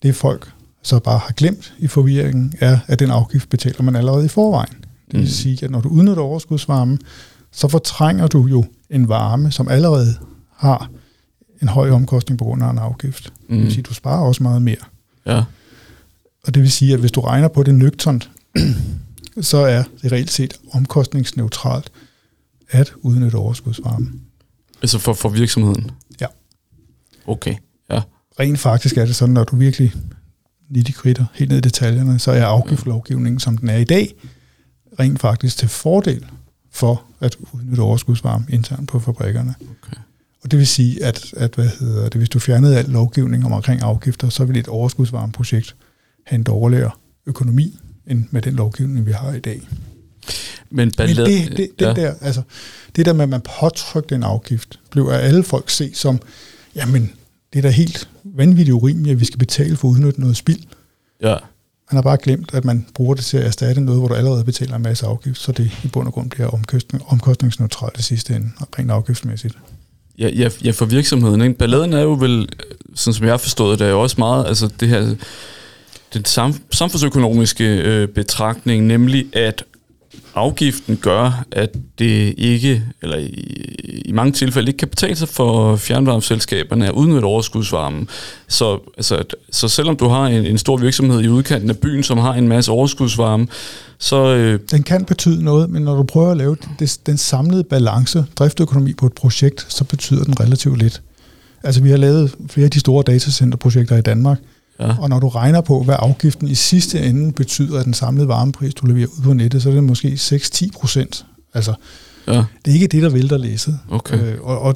Det folk så bare har glemt i forvirringen, er, at den afgift betaler man allerede i forvejen. Det vil Mm. sige, at når du udnytter overskudsvarme, så fortrænger du jo en varme, som allerede har en høj omkostning på grund af en afgift. Det Mm. vil sige, at du sparer også meget mere. Ja, Og det vil sige, at hvis du regner på det nøgternt, så er det reelt set omkostningsneutralt at udnytte overskudsvarme. altså for, for virksomheden? Ja. Okay, ja. Rent faktisk er det sådan, når du virkelig nitty kritter helt ned i detaljerne, så er afgiftslovgivningen, som den er i dag, rent faktisk til fordel for at udnytte overskudsvarme internt på fabrikkerne. Okay. Og det vil sige, at, at hvad hedder det, hvis du fjernede al lovgivning om omkring afgifter, så ville et overskudsvarmeprojekt have en dårligere økonomi end med den lovgivning, vi har i dag. Men, Men det, det, det, der, altså, det der med, at man påtrykte en afgift, blev af alle folk set som, jamen, det er da helt vanvittigt urimeligt, at vi skal betale for at udnytte noget spild. Ja, man har bare glemt, at man bruger det til at erstatte noget, hvor du allerede betaler en masse afgift, så det i bund og grund bliver omkostning, omkostningsneutralt i sidste ende, rent afgiftsmæssigt. Ja, ja, ja, for virksomheden. Ikke? Balladen er jo vel, sådan som jeg har forstået det, er jo også meget, altså det her, den sam, samfundsøkonomiske øh, betragtning, nemlig at afgiften gør, at det ikke, eller i, i mange tilfælde ikke kan betale sig for fjernvarmeselskaberne at udnytte overskudsvarmen. Så, altså, så selvom du har en, en stor virksomhed i udkanten af byen, som har en masse overskudsvarme, så øh, Den kan betyde noget, men når du prøver at lave det, den samlede balance, driftøkonomi på et projekt, så betyder den relativt lidt. Altså vi har lavet flere af de store datacenterprojekter i Danmark, ja, Og når du regner på, hvad afgiften i sidste ende betyder af den samlede varmepris, du leverer ud på nettet, så er det måske 6-10 procent. Altså, ja, det er ikke det, der vælter læsset. okay. Øh, og, og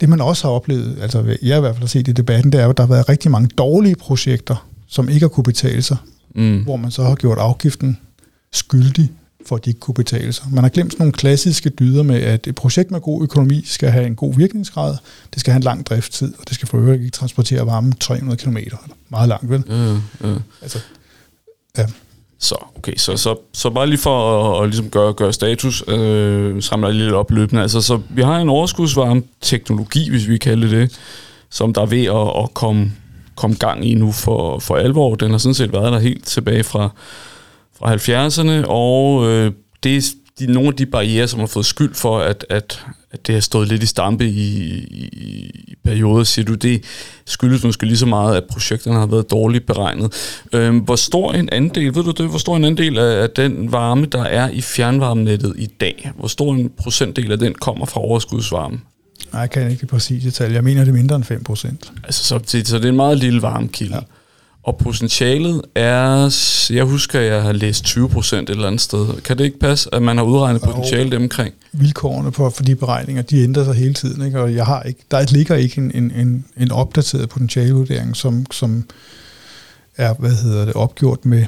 det man også har oplevet, altså jeg i hvert fald har set i debatten, det er jo, at der har været rigtig mange dårlige projekter, som ikke har kunne betale sig, Mm, hvor man så har gjort afgiften skyldig for at de ikke kunne betale sig. Man har glemt sådan nogle klassiske dyder med, at et projekt med god økonomi skal have en god virkningsgrad, det skal have en lang driftstid, og det skal for øvrigt ikke transportere varme 300 km. Meget langt, vel? ja, ja. Altså, Så, okay, så, så, så bare lige for at, at ligesom gøre, gøre status, øh, samler lidt op løbende. Altså, så vi har en overskudsvarme teknologi, hvis vi kalder det, som der er ved at, at komme, komme gang i nu for, for alvor. Den har sådan set været der helt tilbage fra, fra 70'erne, og øh, det er de, nogle af de barriere, som har fået skyld for, at, at, at det har stået lidt i stampe i, i, i perioder, siger du, det skyldes måske lige så meget, at projekterne har været dårligt beregnet. Øhm, hvor stor en andel, ved du det, hvor stor en andel af, af den varme, der er i fjernvarmenettet i dag, hvor stor en procentdel af den kommer fra overskudsvarme? nej, jeg kan ikke det præcise tal. Jeg mener, det er mindre end 5 procent. Altså, så, det, så det er en meget lille varmekilde. Ja. Og potentialet er, jeg husker, at jeg har læst 20 procent et eller andet sted. Kan det ikke passe, at man har udregnet potentialet omkring? Vilkårene for, for de beregninger, de ændrer sig hele tiden, ikke? og jeg har ikke, der ligger ikke en, en, en, en opdateret potentialevurdering, som, som er hvad hedder det, opgjort med,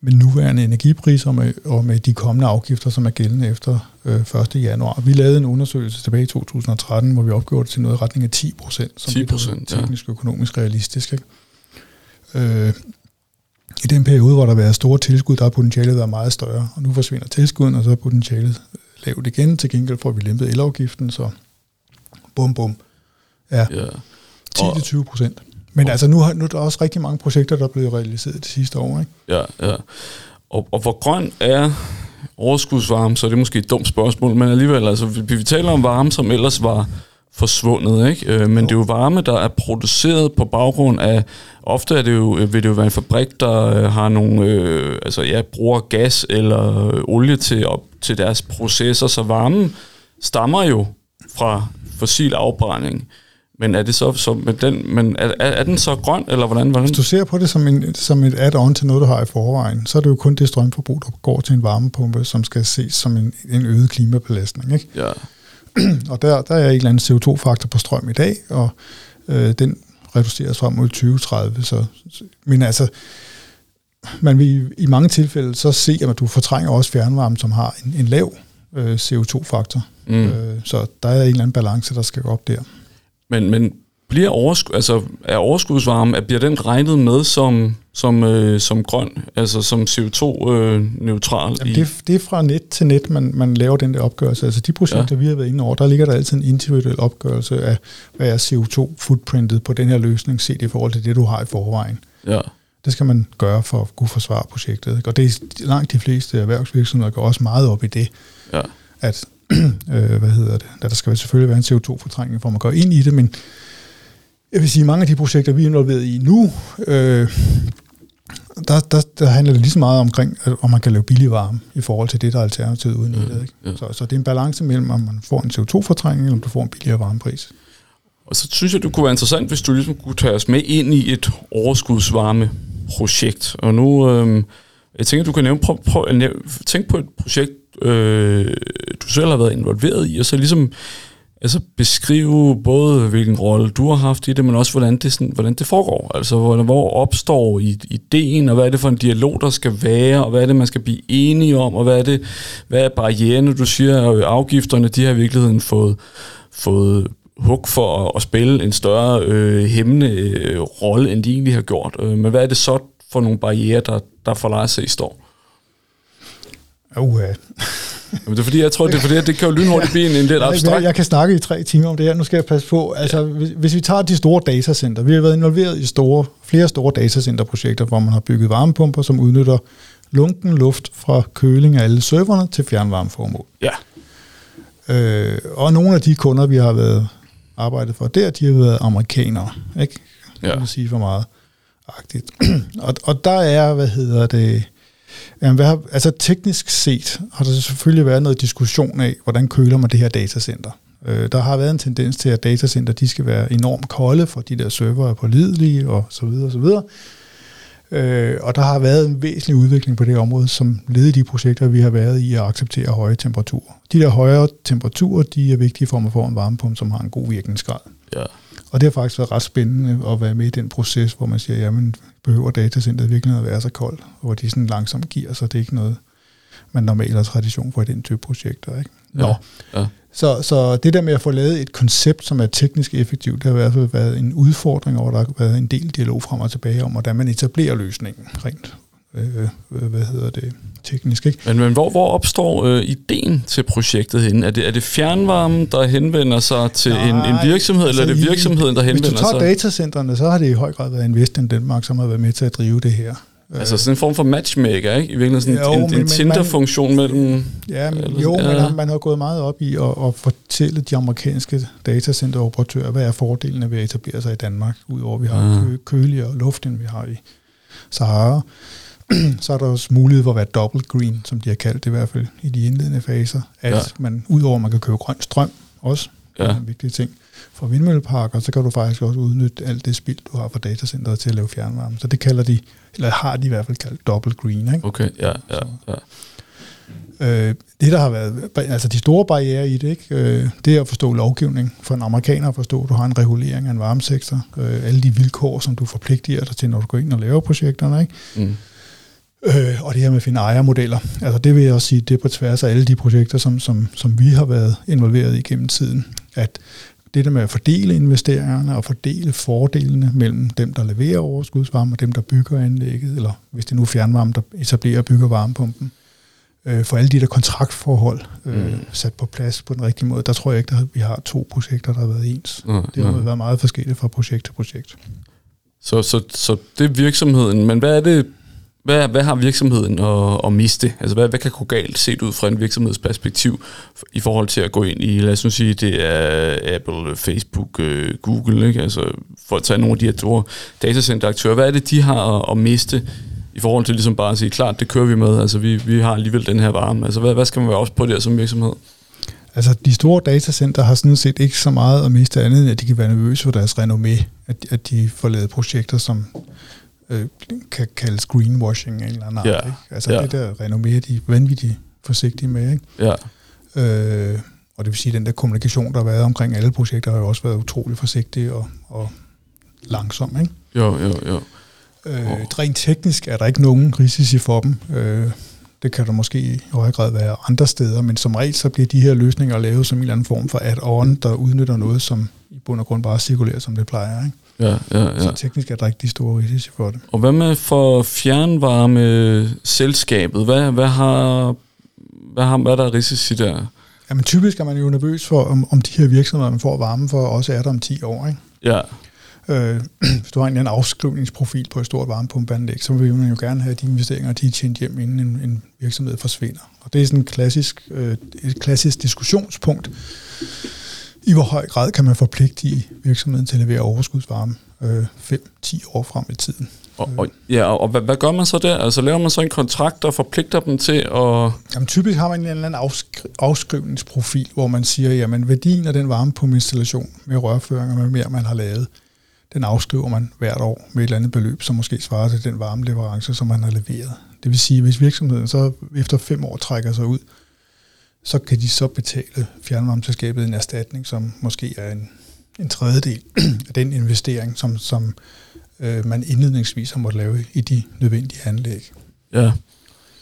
med nuværende energipriser og med, og med de kommende afgifter, som er gældende efter øh, 1. januar. Vi lavede en undersøgelse tilbage i 2013, hvor vi opgjorde det til noget i retning af 10 procent, som 10%, det er ja. teknisk økonomisk realistisk. Ikke? Øh, I den periode, hvor der har været store tilskud, der har potentialet været meget større, og nu forsvinder tilskuden, og så er potentialet lavt igen. Til gengæld får vi lempet elafgiften, så bum bum er Ja. 10-20 procent. Men altså nu, har, nu er der også rigtig mange projekter, der er blevet realiseret de sidste år. Ikke? Ja, ja. Og, og hvor grøn er overskudsvarme, så er det måske et dumt spørgsmål, men alligevel, altså, vi, vi taler om varme, som ellers var forsvundet, ikke? Øh, men Jo. det er jo varme, der er produceret på baggrund af, ofte er det jo, vil det jo være en fabrik, der øh, har nogle, øh, altså ja, bruger gas eller øh, olie til, op, til deres processer, så varmen stammer jo fra fossil afbrænding. Men er det så, så med den, men er, er, den så grøn, eller hvordan? hvordan? Hvis du ser på det som, en, som et add-on til noget, du har i forvejen, så er det jo kun det strømforbrug, der går til en varmepumpe, som skal ses som en, en øget klimabelastning. Ikke? Ja. og der, der er en eller anden CO2-faktor på strøm i dag, og øh, den reduceres frem mod 2030. Så, men altså, man vil i mange tilfælde så se, at du fortrænger også fjernvarme, som har en, en lav øh, CO2-faktor. Mm. Øh, så der er en eller anden balance, der skal gå op der. Men, men bliver overskud, altså er overskudsvarme, bliver den regnet med som, som, øh, som grøn, altså som CO2-neutral? Øh, det, det er fra net til net, man, man laver den der opgørelse. Altså de projekter, ja. vi har været inde over, der ligger der altid en individuel opgørelse af, hvad er CO2-footprintet på den her løsning, set i forhold til det, du har i forvejen. Ja. Det skal man gøre for at kunne forsvare projektet. Ikke? Og det er langt de fleste erhvervsvirksomheder går også meget op i det, ja. at øh, hvad hedder det, der skal selvfølgelig være en CO2-fortrængning, for man går ind i det, men jeg vil sige, mange af de projekter, vi er involveret i nu, øh, der, der, der handler det lige så meget omkring, om man kan lave billig varme i forhold til det, der er alternativet uden i det. Ikke? Ja. Så, så det er en balance mellem, om man får en CO2-fortrængning, eller om du får en billigere varmepris. Og så synes jeg, det kunne være interessant, hvis du ligesom kunne tage os med ind i et overskudsvarmeprojekt. Og nu, øh, jeg tænker, du kan nævne, prøv, prøv, tænk på et projekt, øh, du selv har været involveret i, og så ligesom altså beskrive både, hvilken rolle du har haft i det, men også, hvordan det, sådan, hvordan det foregår. Altså, hvor, hvor opstår ideen, og hvad er det for en dialog, der skal være, og hvad er det, man skal blive enige om, og hvad er det, hvad er barriererne, du siger, at afgifterne, de har i virkeligheden fået, fået hug for at, at spille en større øh, hæmmende øh, rolle, end de egentlig har gjort. Øh, men hvad er det så for nogle barriere, der, der for dig sig står? Uh, Jamen, det er fordi, jeg tror, det er fordi, at det kan jo lynhurtigt blive en, en lidt abstrakt. Jeg, kan snakke i tre timer om det her. Nu skal jeg passe på. Altså, hvis, hvis vi tager de store datacenter. Vi har været involveret i store, flere store datacenterprojekter, hvor man har bygget varmepumper, som udnytter lunken luft fra køling af alle serverne til fjernvarmeformål. Ja. Øh, og nogle af de kunder, vi har været arbejdet for der, de har været amerikanere. Ikke? Ja. Jeg vil sige for meget. Agtigt. og, og der er, hvad hedder det Jamen, hvad har, altså teknisk set har der selvfølgelig været noget diskussion af, hvordan køler man det her datacenter. Øh, der har været en tendens til, at datacenter de skal være enormt kolde, for de der server er pålidelige og så videre og så videre. Øh, og der har været en væsentlig udvikling på det område, som led i de projekter, vi har været i at acceptere høje temperaturer. De der højere temperaturer, de er vigtige for, at man får en varmepumpe, som har en god virkningsgrad. Ja. Og det har faktisk været ret spændende at være med i den proces, hvor man siger, jamen behøver datacenteret virkelig at være så koldt, hvor de sådan langsomt giver, så det er ikke noget, man normalt har tradition for i den type projekter. Ikke? Nå. Ja. Ja. Så, så det der med at få lavet et koncept, som er teknisk effektivt, det har i hvert fald været en udfordring, og der har været en del dialog frem og tilbage om, hvordan man etablerer løsningen rent øh, øh, hvad hedder det, teknisk. Ikke? Men, men hvor, hvor opstår øh, ideen til projektet henne? Er det, er det fjernvarmen, der henvender sig til Nej, en, en virksomhed, altså eller er det virksomheden, der henvender sig? Hvis du tager sig? datacentrene, så har det i høj grad været Invest in Denmark, som har været med til at drive det her. Altså sådan en form for matchmaker, ikke? I virkeligheden sådan jo, en, en Tinder-funktion mellem... Ja, men, eller, jo, ja. men man, har gået meget op i at, at fortælle de amerikanske datacenteroperatører, hvad er fordelene ved at etablere sig i Danmark, udover at vi har ja. kø, køligere luft, end vi har i Sahara. så er der også mulighed for at være double green, som de har kaldt det i hvert fald i de indledende faser, at ja. man udover at man kan købe grøn strøm også, ja. det er en vigtig ting, for vindmølleparker, så kan du faktisk også udnytte alt det spild, du har fra datacenteret til at lave fjernvarme. Så det kalder de, eller har de i hvert fald kaldt double green. Ikke? Okay, ja, ja, ja. Øh, det, der har været, altså de store barriere i det, ikke? Øh, det er at forstå lovgivning. For en amerikaner at forstå, at du har en regulering af en varmesektor. Øh, alle de vilkår, som du forpligter dig til, når du går ind og laver projekterne. Ikke? Mm. Øh, og det her med at finde ejermodeller. Altså det vil jeg også sige, det er på tværs af alle de projekter, som, som, som vi har været involveret i gennem tiden. At det der med at fordele investeringerne og fordele fordelene mellem dem, der leverer overskudsvarme og dem, der bygger anlægget, eller hvis det nu er fjernvarme, der etablerer og bygger varmepumpen, øh, for alle de der kontraktforhold øh, mm. sat på plads på den rigtige måde. Der tror jeg ikke, at vi har to projekter, der har været ens. Mm. Det har mm. været meget forskelligt fra projekt til projekt. Så, så, så det er virksomheden, men hvad er det, hvad, hvad har virksomheden at, at miste? Altså, hvad, hvad kan gå galt set ud fra en virksomhedsperspektiv i forhold til at gå ind i, lad os nu sige, det er Apple, Facebook, øh, Google, ikke? Altså, for at tage nogle af de her store datacenteraktører. Hvad er det, de har at, at miste i forhold til ligesom bare at sige, klart, det kører vi med, altså vi, vi har alligevel den her varme. Altså, hvad, hvad skal man være også på der som virksomhed? Altså, de store datacenter har sådan set ikke så meget at miste andet, end at de kan være nervøse for deres renommé, at, at de får lavet projekter, som øh, kan kaldes greenwashing eller eller andet. Ja. Ikke? Altså, Ja. det der renommé er de vanvittigt forsigtige med. Ikke? Ja, Øh, og det vil sige, at den der kommunikation, der har været omkring alle projekter, har jo også været utrolig forsigtig og, og langsom. Ikke? jo, jo, jo. Øh, Åh. Rent teknisk er der ikke nogen risici for dem. Øh, det kan der måske i højere grad være andre steder, men som regel så bliver de her løsninger lavet som en eller anden form for add-on, der udnytter noget, som i bund og grund bare cirkulerer, som det plejer. Ikke? Ja, ja, Ja. Så teknisk er der ikke de store risici for det. Og hvad med for fjernvarme-selskabet? Hvad, hvad, har, hvad, har, hvad er der risici der? Jamen typisk er man jo nervøs for, om, om de her virksomheder, man får varme for, også er der om 10 år. Ikke? Ja, Øh, hvis du har en anden afskrivningsprofil på et stort varmepumpeanlæg, så vil man jo gerne have, at de investeringer de er tjent hjem, inden en, en virksomhed forsvinder. Og det er sådan en klassisk, øh, et klassisk diskussionspunkt. I hvor høj grad kan man forpligte i virksomheden til at levere overskudsvarme øh, 5-10 år frem i tiden? og, og, ja, og hvad, hvad gør man så der? Altså laver man så en kontrakt, der forpligter dem til at... Jamen, typisk har man en eller anden afskri- afskrivningsprofil, hvor man siger, jamen værdien af den varmepumpeinstallation med rørføring og med mere, man har lavet, den afskriver man hvert år med et eller andet beløb, som måske svarer til den varmeleverance, som man har leveret. Det vil sige, hvis virksomheden så efter fem år trækker sig ud, så kan de så betale fjernvarmeselskabet en erstatning, som måske er en, en tredjedel af den investering, som, som øh, man indledningsvis har måttet lave i de nødvendige anlæg. Ja,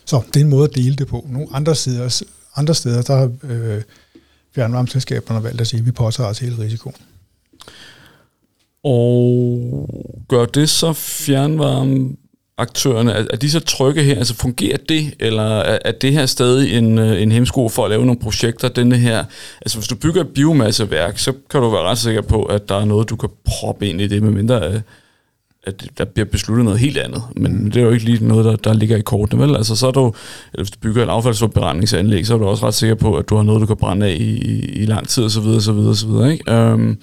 Så det er en måde at dele det på. Nogle andre steder, andre steder der har øh, fjernvarmeselskaberne valgt at sige, at vi påtager os hele risikoen. og gør det så fjernvarme aktørerne, er, er de så trygge her? Altså fungerer det, eller er, er det her stadig en, øh, en hemsko for at lave nogle projekter? Denne her, altså hvis du bygger et biomasseværk, så kan du være ret sikker på, at der er noget, du kan proppe ind i det, medmindre øh, at der bliver besluttet noget helt andet. Men det er jo ikke lige noget, der, der ligger i kortene, vel? Altså så er du, eller hvis du bygger et affaldsforbrændingsanlæg, så er du også ret sikker på, at du har noget, du kan brænde af i, i, i lang tid, og så videre, så videre, så videre, ikke? Øhm,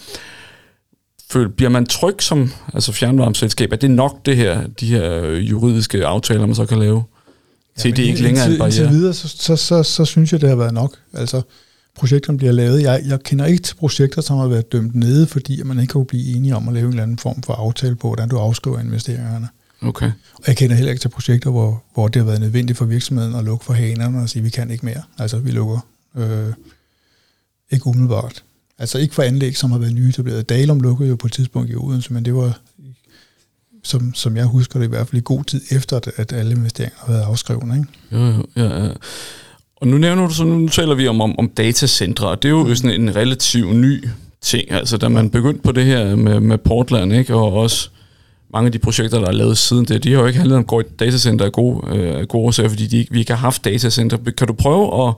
føl, bliver man tryg som altså fjernvarmeselskab? Er det nok det her, de her øh, juridiske aftaler, man så kan lave? Til men det ikke længere er en indtil, indtil barriere? videre, så, så, så, så synes jeg, det har været nok. Altså, projekterne bliver lavet. Jeg, jeg kender ikke til projekter, som har været dømt nede, fordi man ikke kunne blive enige om at lave en eller anden form for aftale på, hvordan du afskriver investeringerne. Okay. Og jeg kender heller ikke til projekter, hvor, hvor det har været nødvendigt for virksomheden at lukke for hanerne og sige, vi kan ikke mere. Altså, vi lukker øh, ikke umiddelbart. Altså ikke for anlæg, som har været nyetableret. Dalum lukkede jo på et tidspunkt i Odense, men det var, som, som jeg husker det, i hvert fald i god tid efter, at, alle investeringer har været afskrevet. Ikke? Jo, jo, ja, ja. Og nu nævner du så, nu taler vi om, om, om datacentre, og det er jo sådan en relativt ny ting. Altså, da man begyndte på det her med, med Portland, ikke, og også mange af de projekter, der er lavet siden det, de har jo ikke handlet om at datacenter af gode, øh, gode årsager, fordi de, vi ikke har haft datacenter. Kan du prøve at,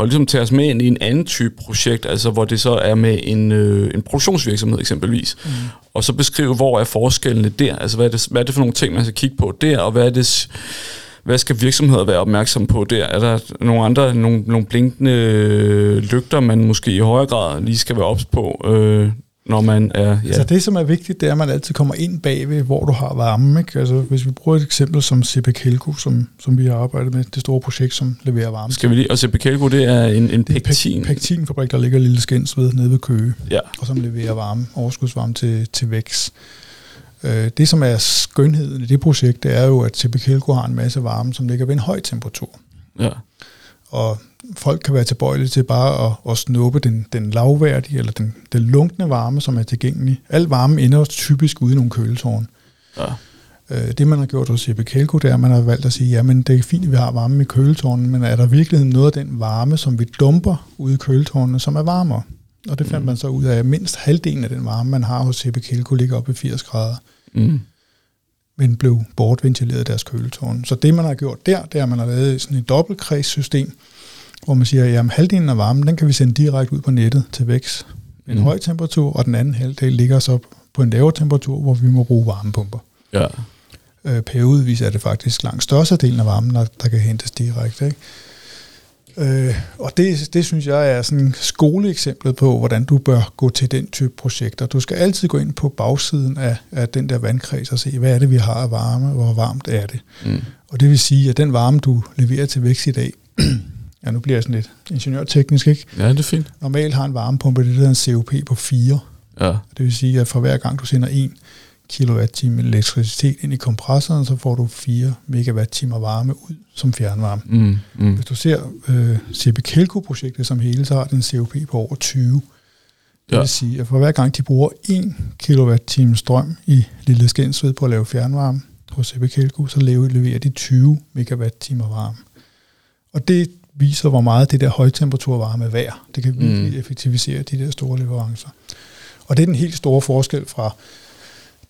at ligesom tage os med ind i en anden type projekt, altså hvor det så er med en, øh, en produktionsvirksomhed eksempelvis, mm. og så beskrive, hvor er forskellene der? Altså, hvad er, det, hvad er det for nogle ting, man skal kigge på der, og hvad er det, hvad skal virksomheder være opmærksom på der? Er der nogle andre, nogle, nogle blinkende lygter, man måske i højere grad lige skal være ops på, øh, når man er... Ja. Altså det, som er vigtigt, det er, at man altid kommer ind bagved, hvor du har varme. Ikke? Altså, hvis vi bruger et eksempel som CP Kelco, som, som vi har arbejdet med, det store projekt, som leverer varme. Skal vi lige... Og Sepikelko, det er en, en pektin. pek- pektinfabrik, der ligger Lille Skensved nede ved Køge. Ja. og som leverer varme, overskudsvarme til, til vækst. Øh, det, som er skønheden i det projekt, det er jo, at CP Kelco har en masse varme, som ligger ved en høj temperatur. Ja. Og folk kan være tilbøjelige til bare at, at snuppe den, den lavværdige, eller den, den lunkne varme, som er tilgængelig. Al varme ender typisk ude i nogle køletårn. ja. Øh, det, man har gjort hos CP Kelco, det er, at man har valgt at sige, jamen det er fint, at vi har varme i køletårnen, men er der virkelig noget af den varme, som vi dumper ude i køletårnene, som er varmere? Og det fandt man så ud af, at mindst halvdelen af den varme, man har hos CP Kelco, ligger op i 80 grader, Mm. men blev bortventileret i deres køletårn. Så det, man har gjort der, det er, at man har lavet sådan et dobbeltkredssystem, hvor man siger, at halvdelen af varmen, den kan vi sende direkte ud på nettet til vækst med en Mm. høj temperatur, og den anden halvdel ligger så på en lavere temperatur, hvor vi må bruge varmepumper. Ja. Øh, periodvis er det faktisk langt størstedelen af varmen, der, der kan hentes direkte. Ikke? Øh, og det, det synes jeg er sådan skoleeksemplet på, hvordan du bør gå til den type projekter. Du skal altid gå ind på bagsiden af, af den der vandkreds og se, hvad er det, vi har af varme, hvor varmt er det. Mm. Og det vil sige, at den varme, du leverer til vækst i dag, ja nu bliver jeg sådan lidt ingeniørteknisk, ikke? Ja, det er fint. Normalt har en varmepumpe det, der hedder en COP på 4. Ja. Det vil sige, at for hver gang du sender 1 kWh elektricitet ind i kompressoren, så får du 4 megawatt-timer varme ud som fjernvarme. Mm, mm. Hvis du ser øh, CP Kelco-projektet som hele, så har den COP på over 20. Det Ja. vil sige, at for hver gang de bruger 1 kWh strøm i Lille Skensved på at lave fjernvarme hos CP Kelco, så lever- leverer de 20 megawatt-timer varme. Og det viser, hvor meget det der højtemperaturvarme er værd. Det kan virkelig Mm. effektivisere de der store leverancer. Og det er den helt store forskel fra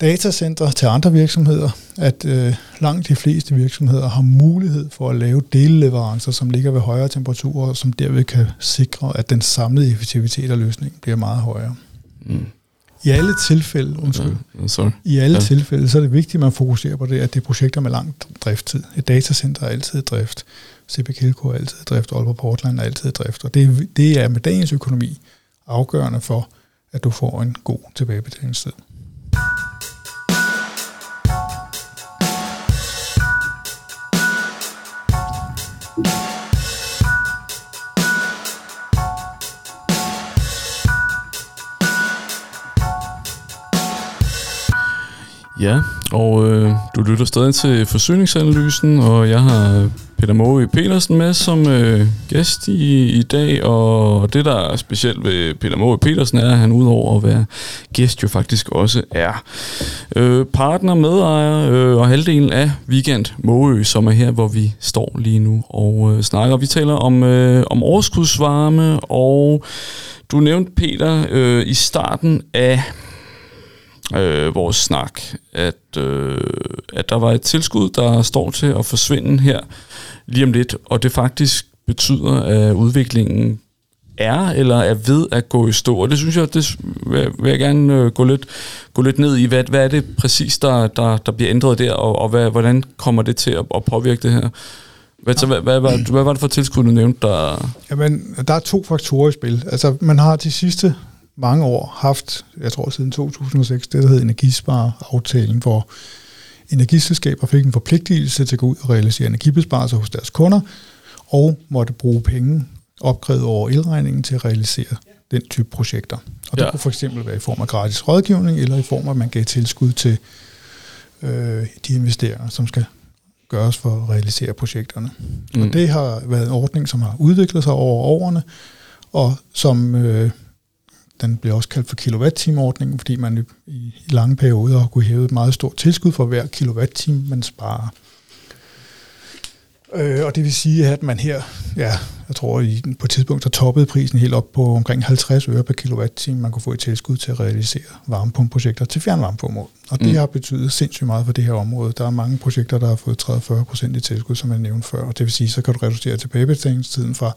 datacenter til andre virksomheder, at øh, langt de fleste virksomheder har mulighed for at lave deleleverancer, som ligger ved højere temperaturer, og som derved kan sikre, at den samlede effektivitet af løsningen bliver meget højere. Mm. I alle tilfælde, undskyld, sorry. i alle ja. tilfælde, så er det vigtigt, at man fokuserer på det, at det er projekter med lang drifttid. Et datacenter er altid i drift. CP Kelco er altid i drift. Aalborg Portland er altid i drift. Og det, det er med dagens økonomi afgørende for, at du får en god tilbagebetalingstid. Ja, og øh, du lytter stadig til forsyningsanalysen, og jeg har Peter Måge Petersen med som øh, gæst i, i dag, og det, der er specielt ved Peter Måge Petersen, er, at han udover at være gæst jo faktisk også er øh, partner, medejer øh, og halvdelen af Weekend Måge, som er her, hvor vi står lige nu og øh, snakker. Vi taler om, øh, om overskudsvarme, og du nævnte, Peter, øh, i starten af øh, vores snak, at, øh, at der var et tilskud, der står til at forsvinde her lige om lidt, og det faktisk betyder, at udviklingen er eller er ved at gå i stå. Og det synes jeg, det vil, jeg gerne øh, gå, lidt, gå lidt ned i. Hvad, hvad er det præcis, der, der, der bliver ændret der, og, og hvad, hvordan kommer det til at, at påvirke det her? Hvad, så, hvad, hvad, hvad, hvad var det for tilskud, du nævnte, der... Jamen, der er to faktorer i spil. Altså, man har de sidste mange år haft, jeg tror siden 2006, det der hed Energispareaftalen, hvor energiselskaber fik en forpligtelse til at gå ud og realisere energibesparelser hos deres kunder, og måtte bruge penge opkrævet over elregningen til at realisere den type projekter. Og det Ja. kunne for eksempel være i form af gratis rådgivning, eller i form af, at man gav tilskud til øh, de investeringer, som skal gøres for at realisere projekterne. Mm. Og det har været en ordning, som har udviklet sig over årene, og som øh, den bliver også kaldt for kilowatt-time-ordningen, fordi man i, i lange perioder har kunne hæve et meget stort tilskud for hver kilowatt-time, man sparer. Øh, og det vil sige, at man her, ja, jeg tror i, på et tidspunkt, så toppede prisen helt op på omkring 50 øre per kilowatt-time, man kunne få et tilskud til at realisere varmepumpeprojekter til fjernvarmeformål. Og det Mm. har betydet sindssygt meget for det her område. Der er mange projekter, der har fået 30-40 procent i tilskud, som jeg nævnte før. Og det vil sige, så kan du reducere tilbagebetalingstiden fra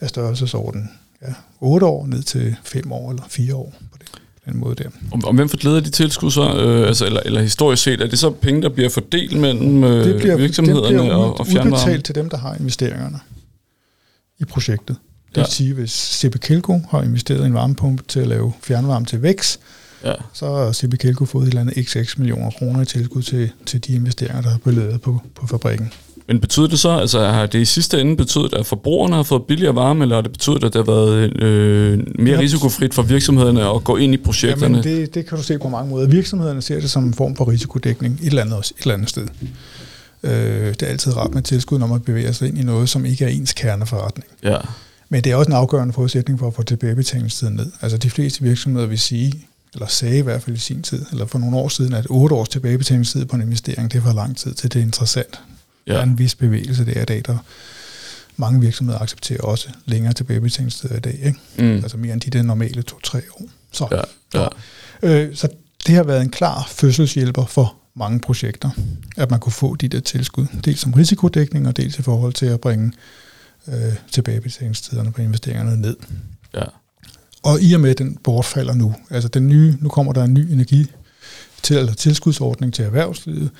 af størrelsesorden ja, 8 år ned til 5 år eller 4 år på det, den måde der. Og, og hvem fordeler de tilskud så? Øh, altså, eller, eller historisk set, er det så penge, der bliver fordelt mellem øh, det bliver, virksomhederne det bliver og, og fjernvarme? udbetalt til dem, der har investeringerne i projektet. Det vil Ja. sige, hvis CP Kelco har investeret i en varmepumpe til at lave fjernvarme til VEX, Ja. så har CP Kelco fået et eller andet xx millioner kroner i tilskud til, til de investeringer, der er beløbet på, på fabrikken. Men betyder det så, altså har det i sidste ende betydet, at forbrugerne har fået billigere varme, eller har det betydet, at det har været øh, mere Ja. risikofrit for virksomhederne at gå ind i projekterne? Jamen, det, det kan du se på mange måder. Virksomhederne ser det som en form for risikodækning et eller andet, et eller andet sted. Øh, det er altid rart med tilskud, når man bevæger sig ind i noget, som ikke er ens kerneforretning. Ja. Men det er også en afgørende forudsætning for at få tilbagebetalingstiden ned. Altså de fleste virksomheder vil sige, eller sagde i hvert fald i sin tid, eller for nogle år siden, at 8 års tilbagebetalingstid på en investering, det er for lang tid til det er interessant. Ja. Der er en vis bevægelse der i dag, der mange virksomheder accepterer også længere tilbagebetalingstider i dag. Ikke? Mm. Altså mere end de der normale 2-3 år. Så, Ja. Ja. øh, så det har været en klar fødselshjælper for mange projekter, at man kunne få de der tilskud, dels som risikodækning og dels i forhold til at bringe øh, tilbagebetalingstiderne på investeringerne ned. ja. Og i og med, at den bortfalder nu, altså den nye, nu kommer der en ny energi til, eller tilskudsordning til erhvervslivet,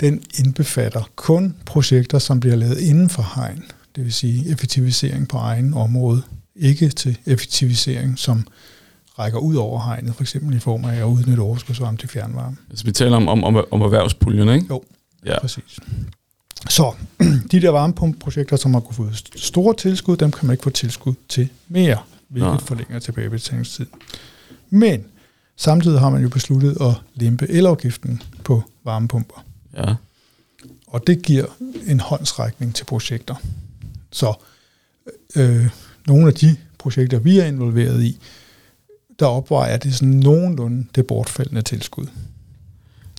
den indbefatter kun projekter, som bliver lavet inden for hegn, det vil sige effektivisering på egen område, ikke til effektivisering, som rækker ud over hegnet, for eksempel i form af at udnytte overskudsvarme til fjernvarme. Altså vi taler om, om, om, om erhvervspuljen, ikke? Jo, Ja. præcis. Så de der varmepumpeprojekter, som har kunnet få store tilskud, dem kan man ikke få tilskud til mere, hvilket Nå. forlænger tilbagebetalingstid. Men samtidig har man jo besluttet at lempe elafgiften på varmepumper. Ja. Og det giver en håndsrækning til projekter. Så øh, nogle af de projekter, vi er involveret i, der opvejer det sådan nogenlunde det bortfaldende tilskud.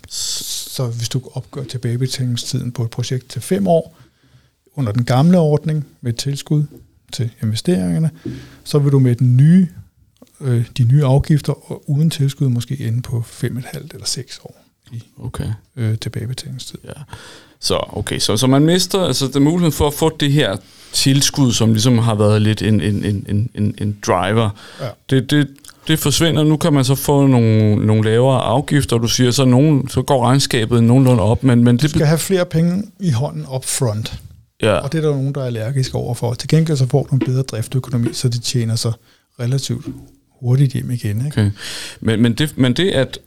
Så hvis du opgør tilbagebetalingstiden på et projekt til fem år, under den gamle ordning med tilskud til investeringerne, så vil du med den nye, øh, de nye afgifter og uden tilskud måske ende på fem et halvt eller seks år Okay. øh, tilbagebetalingstid. Ja. Så, okay, så, så man mister altså den muligheden for at få det her tilskud, som ligesom har været lidt en, en, en, en, en, driver. Ja. Det, det, det forsvinder. Nu kan man så få nogle, nogle lavere afgifter, og du siger, så, nogen, så går regnskabet nogenlunde op, men, men Du det... skal have flere penge i hånden up front, Ja, og det er der nogen, der er allergiske overfor. Til gengæld så får du en bedre driftøkonomi, så de tjener sig relativt hurtigt hjem igen. Ikke? okay. Men, men, det, men det, at,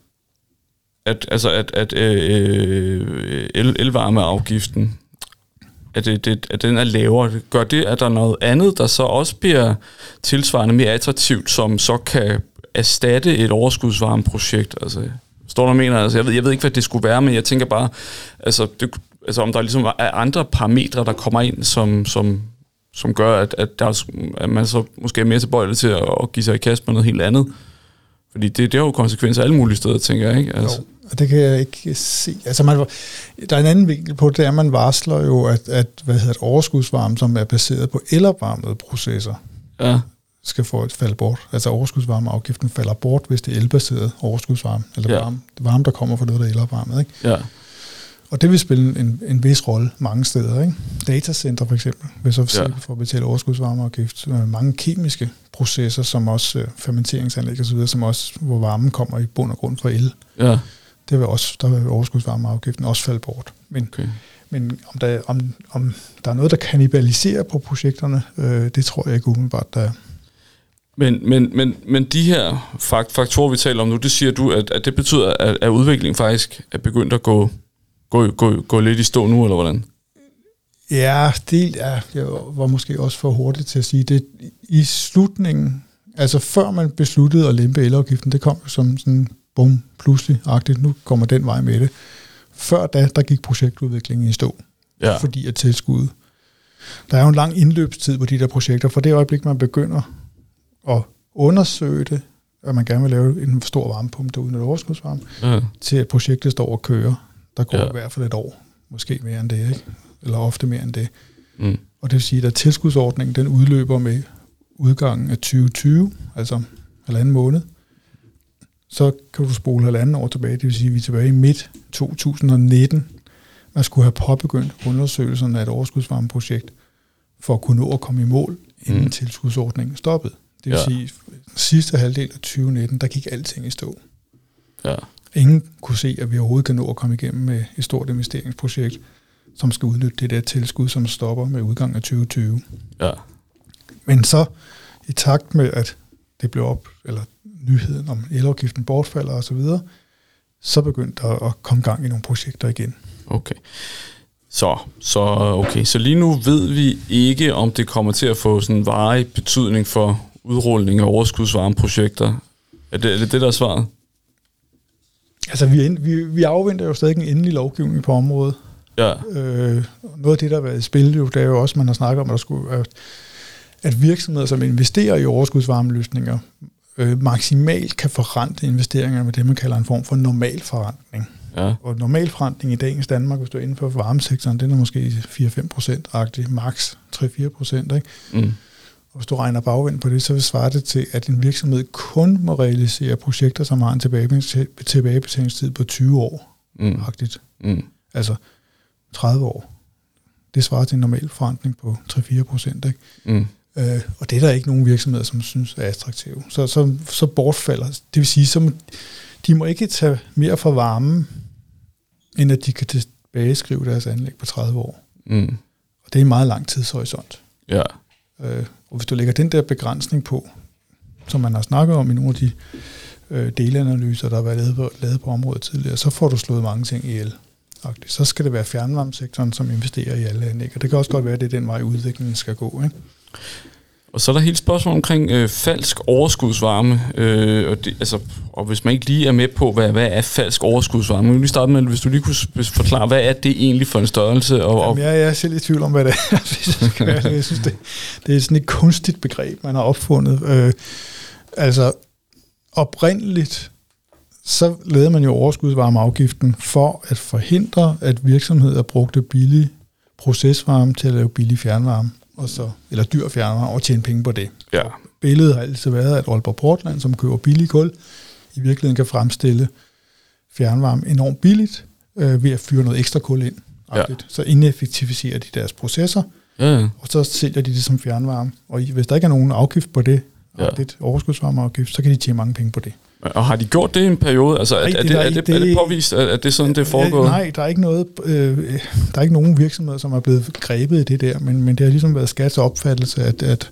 at, altså at, at øh, øh, el, elvarmeafgiften, at, det, det, at den er lavere, gør det, at der er noget andet, der så også bliver tilsvarende mere attraktivt, som så kan erstatte et overskudsvarmeprojekt? Altså, står der mener? Altså, jeg, ved, jeg ved ikke, hvad det skulle være, men jeg tænker bare, altså, det, altså om der ligesom er andre parametre, der kommer ind, som, som, som gør, at, at, der, at man så måske er mere tilbøjelig til at, at give sig i kast med noget helt andet. Fordi det, det har jo konsekvenser alle mulige steder, tænker jeg, ikke? Altså, Jo, og det kan jeg ikke se. Altså man, der er en anden vinkel på det, er, at man varsler jo, at, at hvad hedder det, overskudsvarme, som er baseret på elopvarmede processer, ja, skal få et falde bort. Altså overskudsvarmeafgiften falder bort, hvis det er elbaseret overskudsvarme, eller ja. varme, varme, der kommer fra noget, der er elopvarmet. Ikke? ja, Og det vil spille en, en vis rolle mange steder. Ikke? Datacenter for eksempel vil så Ja. for at betale overskudsvarmeafgift. Øh, Mange kemiske processer, som også øh, fermenteringsanlæg osv., som også, hvor varmen kommer i bund og grund fra el. ja, Det vil også, der vil overskudsvarmeafgiften også falde bort. Men, okay. men om, der, om, om der er noget, der kannibaliserer på projekterne, øh, det tror jeg ikke umiddelbart, der er. Men, men, men, men de her fak- faktorer, vi taler om nu, det siger du, at, at det betyder, at, at udviklingen faktisk er begyndt at gå, gå, gå, gå lidt i stå nu, eller hvordan? Ja, det er, jeg var måske også for hurtigt til at sige det. I slutningen, altså før man besluttede at lempe elafgiften, det kom jo som sådan, bum, pludselig-agtigt, nu kommer den vej med det. Før da, der gik projektudviklingen i stå, Ja, fordi at tilskuddet. Der er jo en lang indløbstid på de der projekter, for det øjeblik, man begynder at undersøge det, at man gerne vil lave en stor varmepumpe der uden et overskudsvarme, ja, til at projektet står og kører. Der går Ja. i hvert fald et år, måske mere end det, ikke? eller ofte mere end det. mm, Og det vil sige, at tilskudsordningen den udløber med udgangen af 2020, altså halvanden måned. Så kan du spole halvanden år tilbage, det vil sige, at vi er tilbage i midt 2019. Man skulle have påbegyndt undersøgelserne af et overskudsvarmeprojekt for at kunne nå at komme i mål, inden Mm. tilskudsordningen stoppede. Det vil ja. sige, at sidste halvdel af 2019, der gik alting i stå. ja, Ingen kunne se, at vi overhovedet kan nå at komme igennem med et stort investeringsprojekt, som skal udnytte det der tilskud, som stopper med udgangen af 2020. ja, Men så i takt med, at det blev op, eller nyheden om elafgiften bortfalder og så videre, så begyndte der at komme gang i nogle projekter igen. okay. Så, så, okay. så lige nu ved vi ikke, om det kommer til at få sådan en varig betydning for udrulning af overskudsvarmeprojekter. Er det, er det det, der er svaret? Altså vi, ind- vi, vi afventer jo stadig en endelig lovgivning på området. Ja, Øh, noget af det, der har været i spil, jo, det er jo også, man har snakket om, at, der skulle, at, at virksomheder, som investerer i overskudsvarmeløsninger, øh, maksimalt kan forrente investeringerne med det, man kalder en form for normal forrentning. ja, Og normal forrentning i dagens Danmark, hvis du er inden for varmesektoren, den er måske 4-5 procent-agtig, max 3-4 procent. Mm, hvis du regner bagvendt på det, så vil svare det til, at en virksomhed kun må realisere projekter, som har en tilbagebetalingstid på 20 år. mm, Agtigt. mm, Altså 30 år. Det svarer til en normal forrentning på 3-4 procent. Ikke? mm, Øh, og det er der ikke nogen virksomheder, som synes er attraktive. Så, så, så bortfalder. Det vil sige, så de må ikke tage mere for varmen, end at de kan tilbageskrive deres anlæg på 30 år. mm, Og det er en meget lang tidshorisont. ja, Øh, og hvis du lægger den der begrænsning på, som man har snakket om i nogle af de øh, delanalyser, der har været lavet på, lavet på området tidligere, så får du slået mange ting ihjel. Så skal det være fjernvarmesektoren, som investerer i alle anlæg. Og det kan også godt være, at det er den vej, udviklingen skal gå. Ikke? Og så er der hele spørgsmålet omkring øh, falsk overskudsvarme. Øh, og, det, altså, og hvis man ikke lige er med på, hvad, hvad er falsk overskudsvarme? Vi lige starte med, hvis du lige kunne forklare, hvad er det egentlig for en størrelse? Og, og Jamen, jeg, jeg er selv i tvivl om, hvad det er. jeg synes, det, det er sådan et kunstigt begreb, man har opfundet. Øh, altså, oprindeligt, så lavede man jo overskudsvarmeafgiften for at forhindre, at virksomheder brugte billig procesvarme til at lave billig fjernvarme og så, eller dyr fjernvarme, og tjene penge på det. Ja. Billedet har altid været, at Aalborg Portland, som køber billig kul, i virkeligheden kan fremstille fjernvarme enormt billigt øh, ved at fyre noget ekstra kul ind. Ja. Så ineffektiviserer de deres processer, ja. og så sælger de det som fjernvarme. Og hvis der ikke er nogen afgift på det, ja. og det er afgift, så kan de tjene mange penge på det. Og har de gjort det i en periode? Altså, nej, er, det, er, det, det, er det påvist, at det er sådan, det er foregået? Nej, der er ikke noget, øh, der er ikke nogen virksomheder, som er blevet grebet i det der, men, men det har ligesom været skats opfattelse, at, at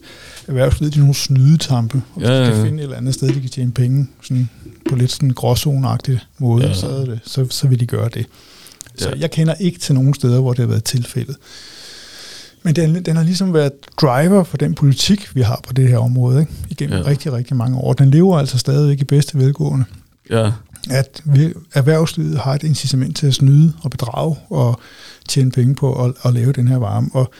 erhvervslivet er nogle snydetampe, og ja, ja, de kan finde et eller andet sted, de kan tjene penge sådan, på lidt sådan gråzoneagtig måde, ja. så, er det, så, så vil de gøre det. Så ja. jeg kender ikke til nogen steder, hvor det har været tilfældet. Men den, den har ligesom været driver for den politik, vi har på det her område, ikke? igennem ja. rigtig, rigtig mange år. Den lever altså stadigvæk i bedste velgående. Ja. At vi, erhvervslivet har et incitament til at snyde og bedrage og tjene penge på at, at lave den her varme. Og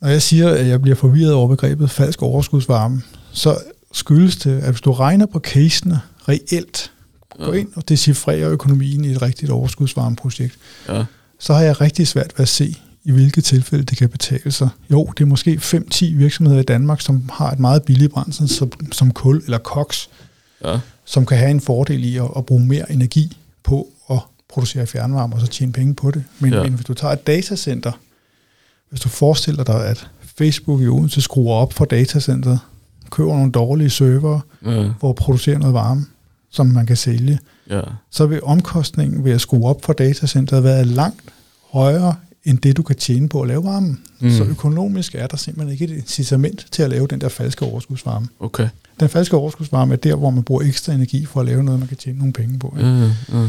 når jeg siger, at jeg bliver forvirret over begrebet falsk overskudsvarme, så skyldes det, at hvis du regner på casene reelt, ja. gå ind og decifrerer økonomien i et rigtigt overskudsvarmeprojekt, ja. så har jeg rigtig svært ved at se, i hvilke tilfælde det kan betale sig. Jo, det er måske 5-10 virksomheder i Danmark, som har et meget billigt brændsel som, som kul eller koks, ja. som kan have en fordel i at, at bruge mere energi på at producere fjernvarme og så tjene penge på det. Men, ja. men hvis du tager et datacenter, hvis du forestiller dig, at Facebook i Odense skruer op for datacenteret, køber nogle dårlige server, ja. hvor producerer noget varme, som man kan sælge, ja. så vil omkostningen ved at skrue op for datacenteret være langt højere end det, du kan tjene på at lave varmen. Mm. Så økonomisk er der simpelthen ikke et incitament til at lave den der falske overskudsvarme. Okay. Den falske overskudsvarme er der, hvor man bruger ekstra energi for at lave noget, man kan tjene nogle penge på. Ja? Mm, mm.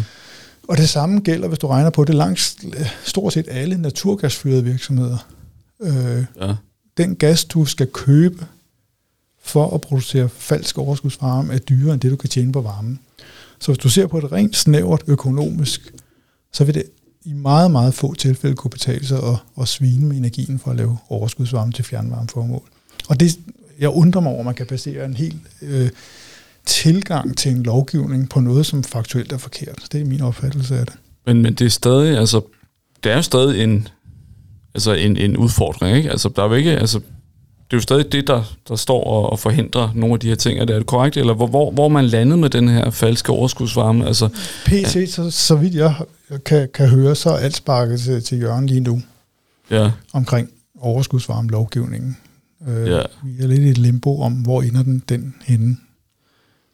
Og det samme gælder, hvis du regner på det langt stort set alle naturgasfyrede virksomheder. Øh, ja. Den gas, du skal købe for at producere falsk overskudsvarme, er dyrere end det, du kan tjene på varmen. Så hvis du ser på det rent snævert økonomisk, så vil det i meget, meget få tilfælde kunne betale sig at, at svine med energien for at lave overskudsvarme til fjernvarmeformål. Og det, jeg undrer mig over, at man kan basere en helt øh, tilgang til en lovgivning på noget, som faktuelt er forkert. Det er min opfattelse af det. Men, men det er stadig, altså, det er jo stadig en, altså en, en udfordring, ikke? Altså, der er jo ikke, altså, det er jo stadig det, der, der står og, og forhindrer nogle af de her ting. Er det korrekt? Eller hvor, hvor, hvor man landet med den her falske overskudsvarme? Altså, PC, ja. så, så vidt jeg kan, kan høre, så er alt sparket til, til Jørgen lige nu. Ja. Omkring overskudsvarme lovgivningen. Øh, ja. Vi er lidt i et limbo om, hvor ender den, den henne.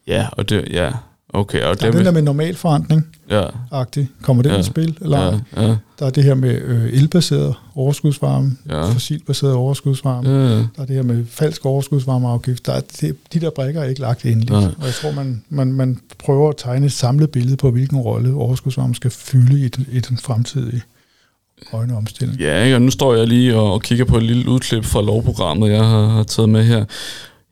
Ja, og det, ja, Okay, og der er den der med normal forandring ja. agtig. Kommer det ja. i spil? Eller ja. Ja. Der er det her med øh, elbaseret overskudsvarme, ja. fossilbaseret overskudsvarme. Ja. Der er det her med falsk overskudsvarmeafgift. Der er det, de der brækker er ikke lagt endeligt. Ja. Og jeg tror, man, man, man prøver at tegne et samlet billede på, hvilken rolle overskudsvarme skal fylde i den, i den fremtidige grønne omstilling. Ja, ikke? og nu står jeg lige og, og kigger på et lille udklip fra lovprogrammet, jeg har, har taget med her.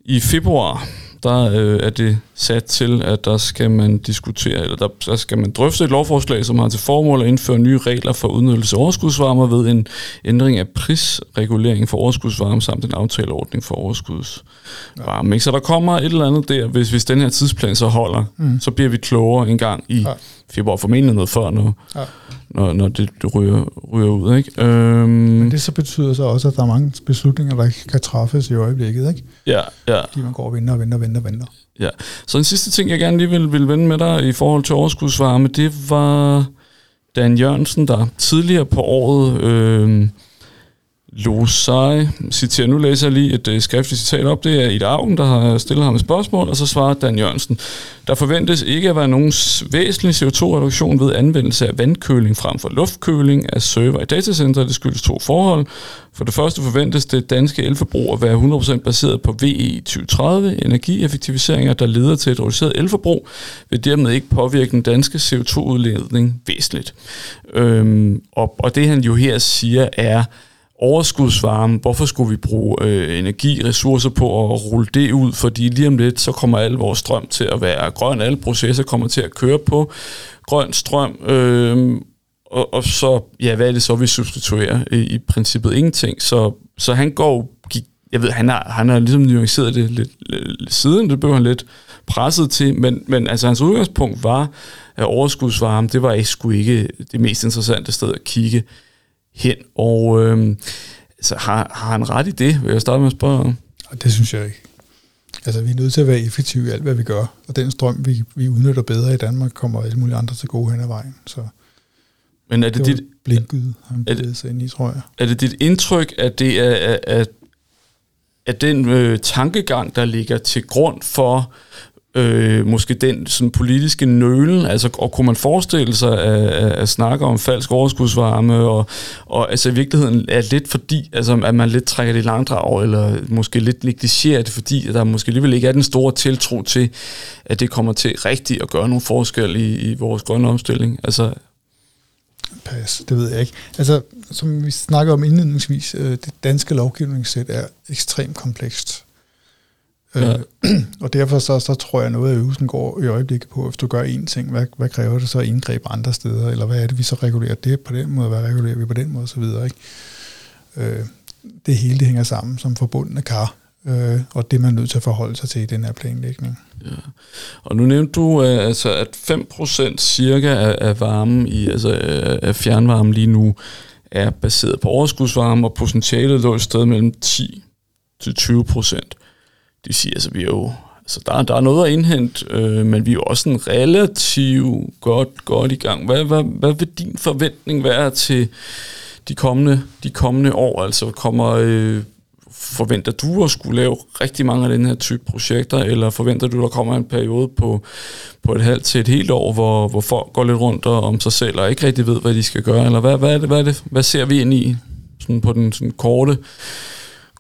I februar der øh, er det sat til, at der skal man diskutere, eller der, der skal man drøfte et lovforslag, som har til formål at indføre nye regler for udnyttelse af overskudsvarme ved en ændring af prisregulering for overskudsvarme samt en aftaleordning for overskudsvarme. Ja. Så der kommer et eller andet der, hvis, hvis den her tidsplan så holder, mm. så bliver vi klogere en gang i ja. Februar, formentlig noget før nu. Ja når, når det, det ryger, ryger ud. Ikke? Øhm, Men det så betyder så også, at der er mange beslutninger, der kan træffes i øjeblikket. Ikke? Ja, ja. Fordi man går og venter og venter og venter og venter. Ja. Så en sidste ting, jeg gerne lige vil, vil vende med dig i forhold til overskudsvarme, det var Dan Jørgensen, der tidligere på året øh, Losai citerer, nu læser jeg lige et øh, skriftligt citat op, det er Ida Augen, der har stillet ham et spørgsmål, og så svarer Dan Jørgensen. Der forventes ikke at være nogen væsentlig CO2-reduktion ved anvendelse af vandkøling frem for luftkøling af server i datacenter. Det skyldes to forhold. For det første forventes det danske elforbrug at være 100% baseret på VE 2030, energieffektiviseringer, der leder til et reduceret elforbrug, vil dermed ikke påvirke den danske CO2-udledning væsentligt. Øhm, og, og det han jo her siger er, overskudsvarme, hvorfor skulle vi bruge øh, energi, ressourcer på at rulle det ud, fordi lige om lidt, så kommer al vores strøm til at være grøn, alle processer kommer til at køre på grøn strøm, øh, og, og så, ja, hvad er det så, vi substituerer? I, i princippet? Ingenting, så, så han går, jeg ved, han har, han har ligesom nuanceret det lidt, lidt siden, det blev han lidt presset til, men, men altså hans udgangspunkt var, at overskudsvarme, det var ikke, sgu ikke det mest interessante sted at kigge hen. Og øh, altså, har, har han ret i det, vil jeg starte med at spørge? Det synes jeg ikke. Altså, vi er nødt til at være effektive i alt, hvad vi gør. Og den strøm, vi, vi udnytter bedre i Danmark, kommer alle mulige andre til gode hen ad vejen. Så Men er det, det dit, blinkyd, han er det, sig ind i, tror jeg. Er det dit indtryk, at det er, at, at den øh, tankegang, der ligger til grund for øh, måske den sådan politiske nølen, altså, og kunne man forestille sig at, at, at snakke om falsk overskudsvarme, og, og altså i virkeligheden er lidt fordi, altså, at man lidt trækker det i langdrag, eller måske lidt negligerer det, fordi der måske alligevel ikke er den store tiltro til, at det kommer til rigtigt at gøre nogle forskel i, i vores grønne omstilling. Altså, Pas, det ved jeg ikke. Altså, som vi snakker om indledningsvis, øh, det danske lovgivningssæt er ekstremt komplekst. Ja. Øh, og derfor så, så tror jeg, noget af øvelsen går i øjeblikket på, hvis du gør én ting, hvad, hvad kræver det så indgreb andre steder, eller hvad er det, vi så regulerer det på den måde, hvad regulerer vi på den måde osv. Ikke? Øh, det hele det hænger sammen som forbundne kar, øh, og det man er nødt til at forholde sig til i den her planlægning. Ja. Og nu nævnte du, uh, altså, at 5% cirka af, af varmen, i, altså af fjernvarmen lige nu, er baseret på overskudsvarme, og potentialet lå et sted mellem 10 til 20 procent de siger, altså vi er jo, altså der, der er noget at indhente, øh, men vi er jo også en relativt godt, godt i gang. Hvad, hvad, hvad vil din forventning være til de kommende, de kommende år? Altså kommer, øh, forventer du at skulle lave rigtig mange af den her type projekter, eller forventer du, at der kommer en periode på, på et halvt til et helt år, hvor, hvor folk går lidt rundt og om sig selv og ikke rigtig ved, hvad de skal gøre? Eller hvad, hvad, er, det, hvad, er det, hvad ser vi ind i sådan på den sådan korte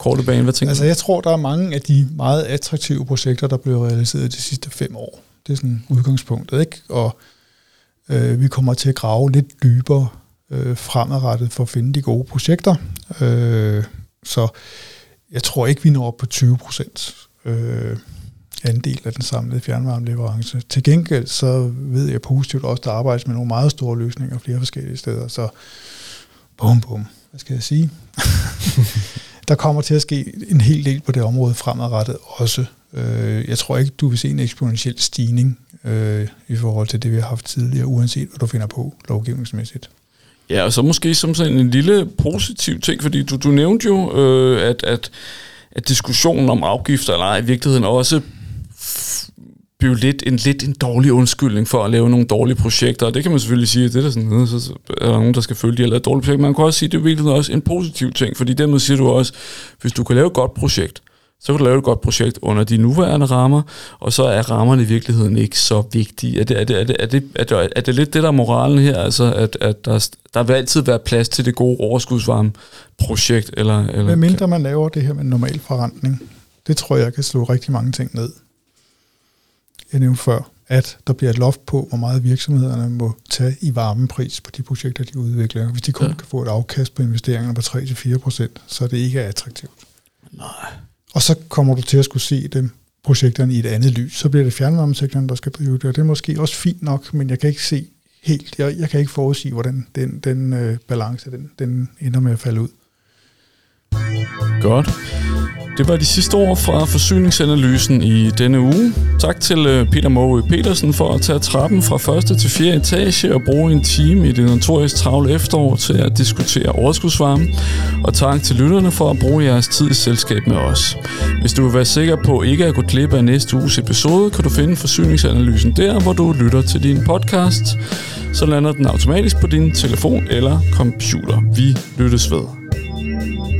korte bane? Hvad tænker altså, jeg tror, der er mange af de meget attraktive projekter, der blev realiseret de sidste fem år. Det er sådan udgangspunktet, ikke? Og øh, vi kommer til at grave lidt dybere øh, fremadrettet for at finde de gode projekter. Øh, så jeg tror ikke, vi når op på 20 procent øh, andel af den samlede fjernvarmeleverance. Til gengæld så ved jeg positivt også, at der arbejdes med nogle meget store løsninger flere forskellige steder. Så bum bum, hvad skal jeg sige? der kommer til at ske en hel del på det område fremadrettet også. Øh, jeg tror ikke, du vil se en eksponentiel stigning øh, i forhold til det, vi har haft tidligere, uanset hvad du finder på lovgivningsmæssigt. Ja, og så måske som sådan en lille positiv ting, fordi du, du nævnte jo, øh, at, at, at diskussionen om afgifter eller ej i virkeligheden også blive lidt en, lidt en dårlig undskyldning for at lave nogle dårlige projekter, og det kan man selvfølgelig sige, at det er der sådan, så er der nogen, der skal følge, at de lavet dårlige projekter. Man kan også sige, at det er virkelig også en positiv ting, fordi dermed siger du også, hvis du kan lave et godt projekt, så kan du lave et godt projekt under de nuværende rammer, og så er rammerne i virkeligheden ikke så vigtige. Er det, er det, er det, er det, er det, er det lidt det, der er moralen her, altså at, at der, der vil altid være plads til det gode overskudsvarme projekt? Eller, eller Hvad mindre man laver det her med normal forrentning, det tror jeg kan slå rigtig mange ting ned jeg nævnte før, at der bliver et loft på, hvor meget virksomhederne må tage i varmepris på de projekter, de udvikler. Hvis de kun ja. kan få et afkast på investeringerne på 3-4%, så er det ikke attraktivt. Nej. Og så kommer du til at skulle se dem projekterne i et andet lys. Så bliver det fjernvarmesektoren, der skal drive det, og det er måske også fint nok, men jeg kan ikke se helt, jeg, jeg kan ikke forudsige, hvordan den, den øh, balance, den, den ender med at falde ud. Godt. Det var de sidste ord fra forsyningsanalysen i denne uge. Tak til øh, Peter Måge Petersen for at tage trappen fra første til fjerde etage og bruge en time i det notorisk travle efterår til at diskutere overskudsvarme. Og tak til lytterne for at bruge jeres tid i selskab med os. Hvis du vil være sikker på ikke at gå glip af næste uges episode, kan du finde forsyningsanalysen der, hvor du lytter til din podcast. Så lander den automatisk på din telefon eller computer. Vi lyttes ved.